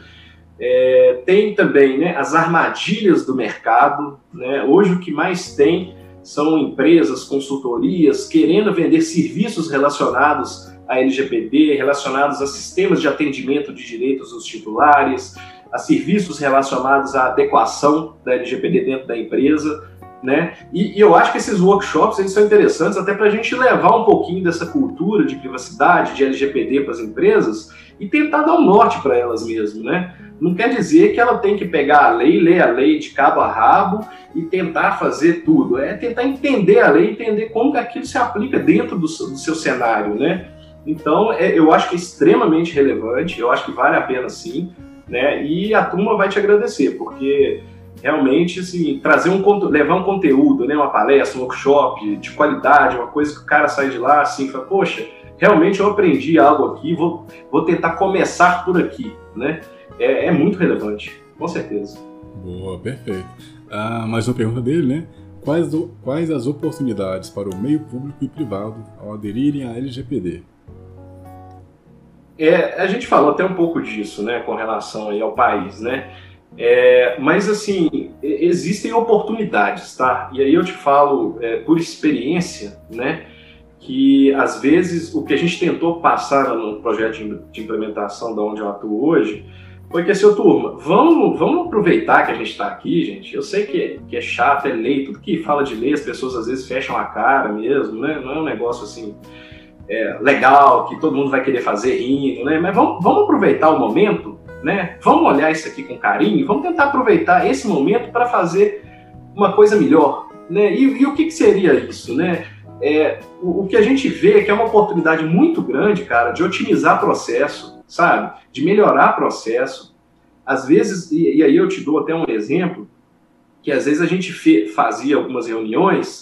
É, tem também né, as armadilhas do mercado. Né? Hoje o que mais tem são empresas, consultorias querendo vender serviços relacionados à LGPD, relacionados a sistemas de atendimento de direitos dos titulares, a serviços relacionados à adequação da LGPD dentro da empresa. Né? E, e, eu acho que esses workshops eles são interessantes até para a gente levar um pouquinho dessa cultura de privacidade, de LGPD para as empresas e tentar dar um norte para elas mesmo, né? Não quer dizer que ela tem que pegar a lei, ler a lei de cabo a rabo e tentar fazer tudo. É tentar entender a lei, entender como que aquilo se aplica dentro do, do seu cenário, né? Então, é, eu acho que é extremamente relevante, eu acho que vale a pena sim, né? E a turma vai te agradecer, porque realmente assim, trazer um levar um conteúdo, né, uma palestra, um workshop de qualidade, uma coisa que o cara sai de lá assim, fala, poxa, realmente eu aprendi algo aqui, vou, vou tentar começar por aqui, né? É, é muito relevante, com certeza. Boa, perfeito. Ah, mais uma pergunta dele, né? Quais, quais as oportunidades para o meio público e privado ao aderirem à LGPD? É, a gente falou até um pouco disso, né, com relação aí ao país, né? É, mas assim, existem oportunidades, tá? E aí eu te falo é, por experiência, né? Que às vezes o que a gente tentou passar no projeto de implementação da onde eu atuo hoje foi que assim, turma, vamos, vamos aproveitar que a gente está aqui, gente. Eu sei que é, que é chato, é lei, tudo que fala de lei, as pessoas às vezes fecham a cara mesmo, né? Não é um negócio assim é, legal, que todo mundo vai querer fazer rindo, né? Mas vamos, vamos aproveitar o momento né? Vamos olhar isso aqui com carinho, vamos tentar aproveitar esse momento para fazer uma coisa melhor, né? E, e o que, que, seria isso, né? É, o, o, que a gente vê é que é uma oportunidade muito grande, cara, de otimizar processo, sabe? De melhorar processo. Às vezes, e, e aí eu te dou até um exemplo, que às vezes a gente fe, fazia algumas reuniões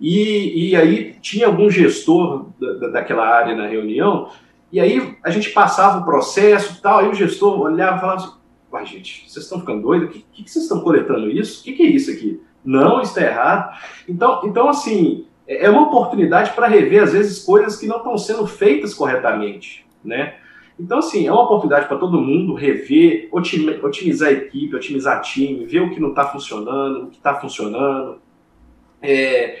e, e aí tinha algum gestor da, daquela área na reunião e aí a gente passava o processo e tal, aí o gestor olhava e falava assim, Uai, gente, vocês estão ficando doidos? O que, que, vocês estão coletando isso? O que, que, é isso aqui? Não, está errado. Então, então, assim, é, é uma oportunidade para rever, às vezes, coisas que não estão sendo feitas corretamente, né? Então, assim, é uma oportunidade para todo mundo rever, otimizar a equipe, otimizar time, ver o que não está funcionando, o que está funcionando. É,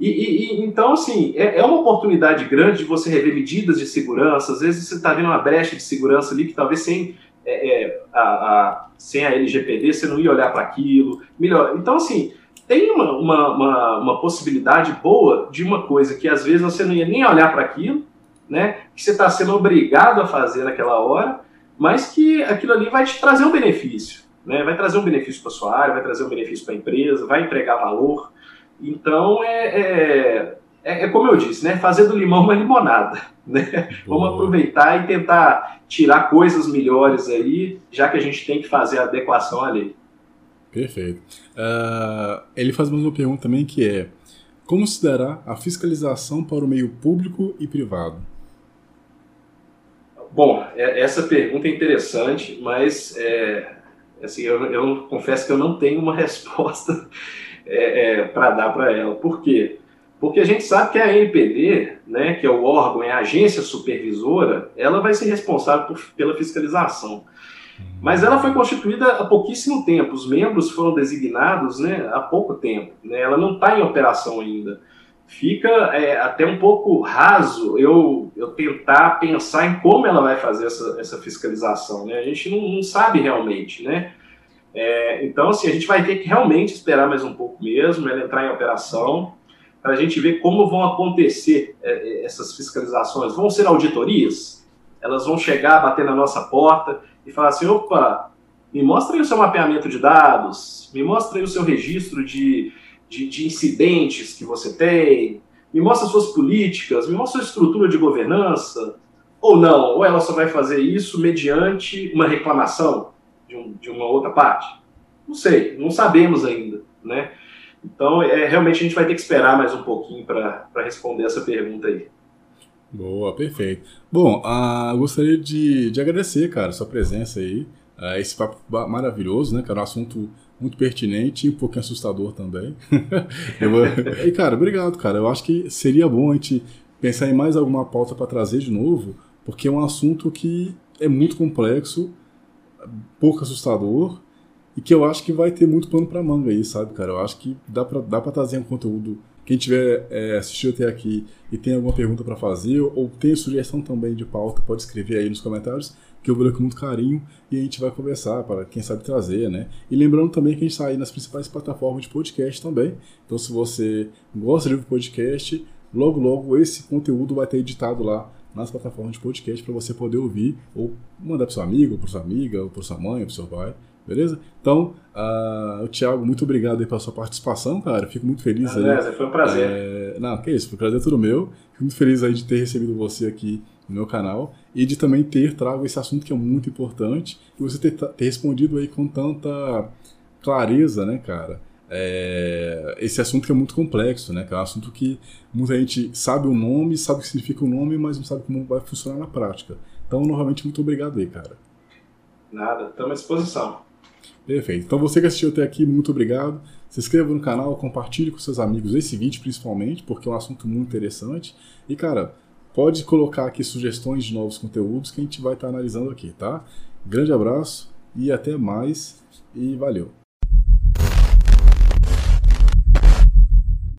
e, e, então, assim, é, é, uma oportunidade grande de você rever medidas de segurança. Às vezes você está vendo uma brecha de segurança ali que talvez sem, é, é, a, a, sem a LGPD você não ia olhar para aquilo. Melhor. Então, assim, tem uma, uma, uma, uma, possibilidade boa de uma coisa que às vezes você não ia nem olhar para aquilo, né? Que você está sendo obrigado a fazer naquela hora, mas que aquilo ali vai te trazer um benefício. Né? Vai trazer um benefício para sua área, vai trazer um benefício para a empresa, vai entregar valor. Então, é, é, é, é, como eu disse, né? Fazer do limão uma limonada. (laughs) Né? Vamos aproveitar e tentar tirar coisas melhores aí, já que a gente tem que fazer a adequação à lei. Perfeito. Uh, ele faz mais uma pergunta também que é como considerar a fiscalização para o meio público e privado? Bom, é, essa pergunta é interessante, mas é, assim, eu, eu, confesso que eu não tenho uma (laughs) resposta é, é para dar para ela. Por quê? Porque a gente sabe que a NPD, né, que é o órgão, é a agência supervisora, ela vai ser responsável por, pela fiscalização. Mas ela foi constituída há pouquíssimo tempo, os membros foram designados né, há pouco tempo, né, ela não está em operação ainda. Fica é, até um pouco raso eu, eu tentar pensar em como ela vai fazer essa, essa fiscalização. Né? A gente não, não sabe realmente. Né? É, então, assim, a gente vai ter que realmente esperar mais um pouco mesmo, ela entrar em operação, para a gente ver como vão acontecer é, é, essas fiscalizações. Vão ser auditorias? Elas vão chegar, bater na nossa porta e falar assim: opa, me mostra aí o seu mapeamento de dados, me mostra aí o seu registro de, de, de incidentes que você tem, me mostra suas políticas, me mostra a estrutura de governança, ou não, ou ela só vai fazer isso mediante uma reclamação de, um, de uma outra parte. Não sei, não sabemos ainda, né? Então, é, realmente a gente vai ter que esperar mais um pouquinho para responder essa pergunta aí. Boa, perfeito. Bom, uh, gostaria de, de agradecer, cara, sua presença aí. Uh, esse papo maravilhoso, né, cara? Um assunto muito pertinente e um pouquinho assustador também. (laughs) (laughs) e, cara, obrigado, cara. Eu acho que seria bom a gente pensar em mais alguma pauta para trazer de novo, porque é um assunto que é muito complexo, pouco assustador e que eu acho que vai ter muito pano para manga aí, sabe, cara? Eu acho que dá para dá pra trazer um conteúdo quem tiver é, assistido até aqui e tem alguma pergunta para fazer ou tem sugestão também de pauta, pode escrever aí nos comentários, que eu vou ler com muito carinho e a gente vai conversar para quem sabe trazer, né? E lembrando também que a gente está aí nas principais plataformas de podcast também. Então, se você gosta de ouvir podcast, logo logo esse conteúdo vai ter editado lá nas plataformas de podcast para você poder ouvir ou mandar para seu amigo, para sua amiga, ou para sua mãe, ou para seu pai. Beleza? Então, uh, Thiago, muito obrigado aí pela sua participação, cara. Fico muito feliz ah, aí. foi um prazer. É... Não, que isso, foi um prazer todo meu. Fico muito feliz aí de ter recebido você aqui no meu canal e de também ter trago esse assunto que é muito importante e você ter, ter respondido aí com tanta clareza, né, cara? É... esse assunto que é muito complexo, né? Que é um assunto que muita gente sabe o nome, sabe o que significa o nome, mas não sabe como vai funcionar na prática. Então, novamente, muito obrigado aí, cara. Nada, estamos à disposição. Perfeito. Então você que assistiu até aqui, muito obrigado. Se inscreva no canal, compartilhe com seus amigos esse vídeo principalmente, porque é um assunto muito interessante. E cara, pode colocar aqui sugestões de novos conteúdos que a gente vai estar analisando aqui, tá? Grande abraço e até mais e valeu.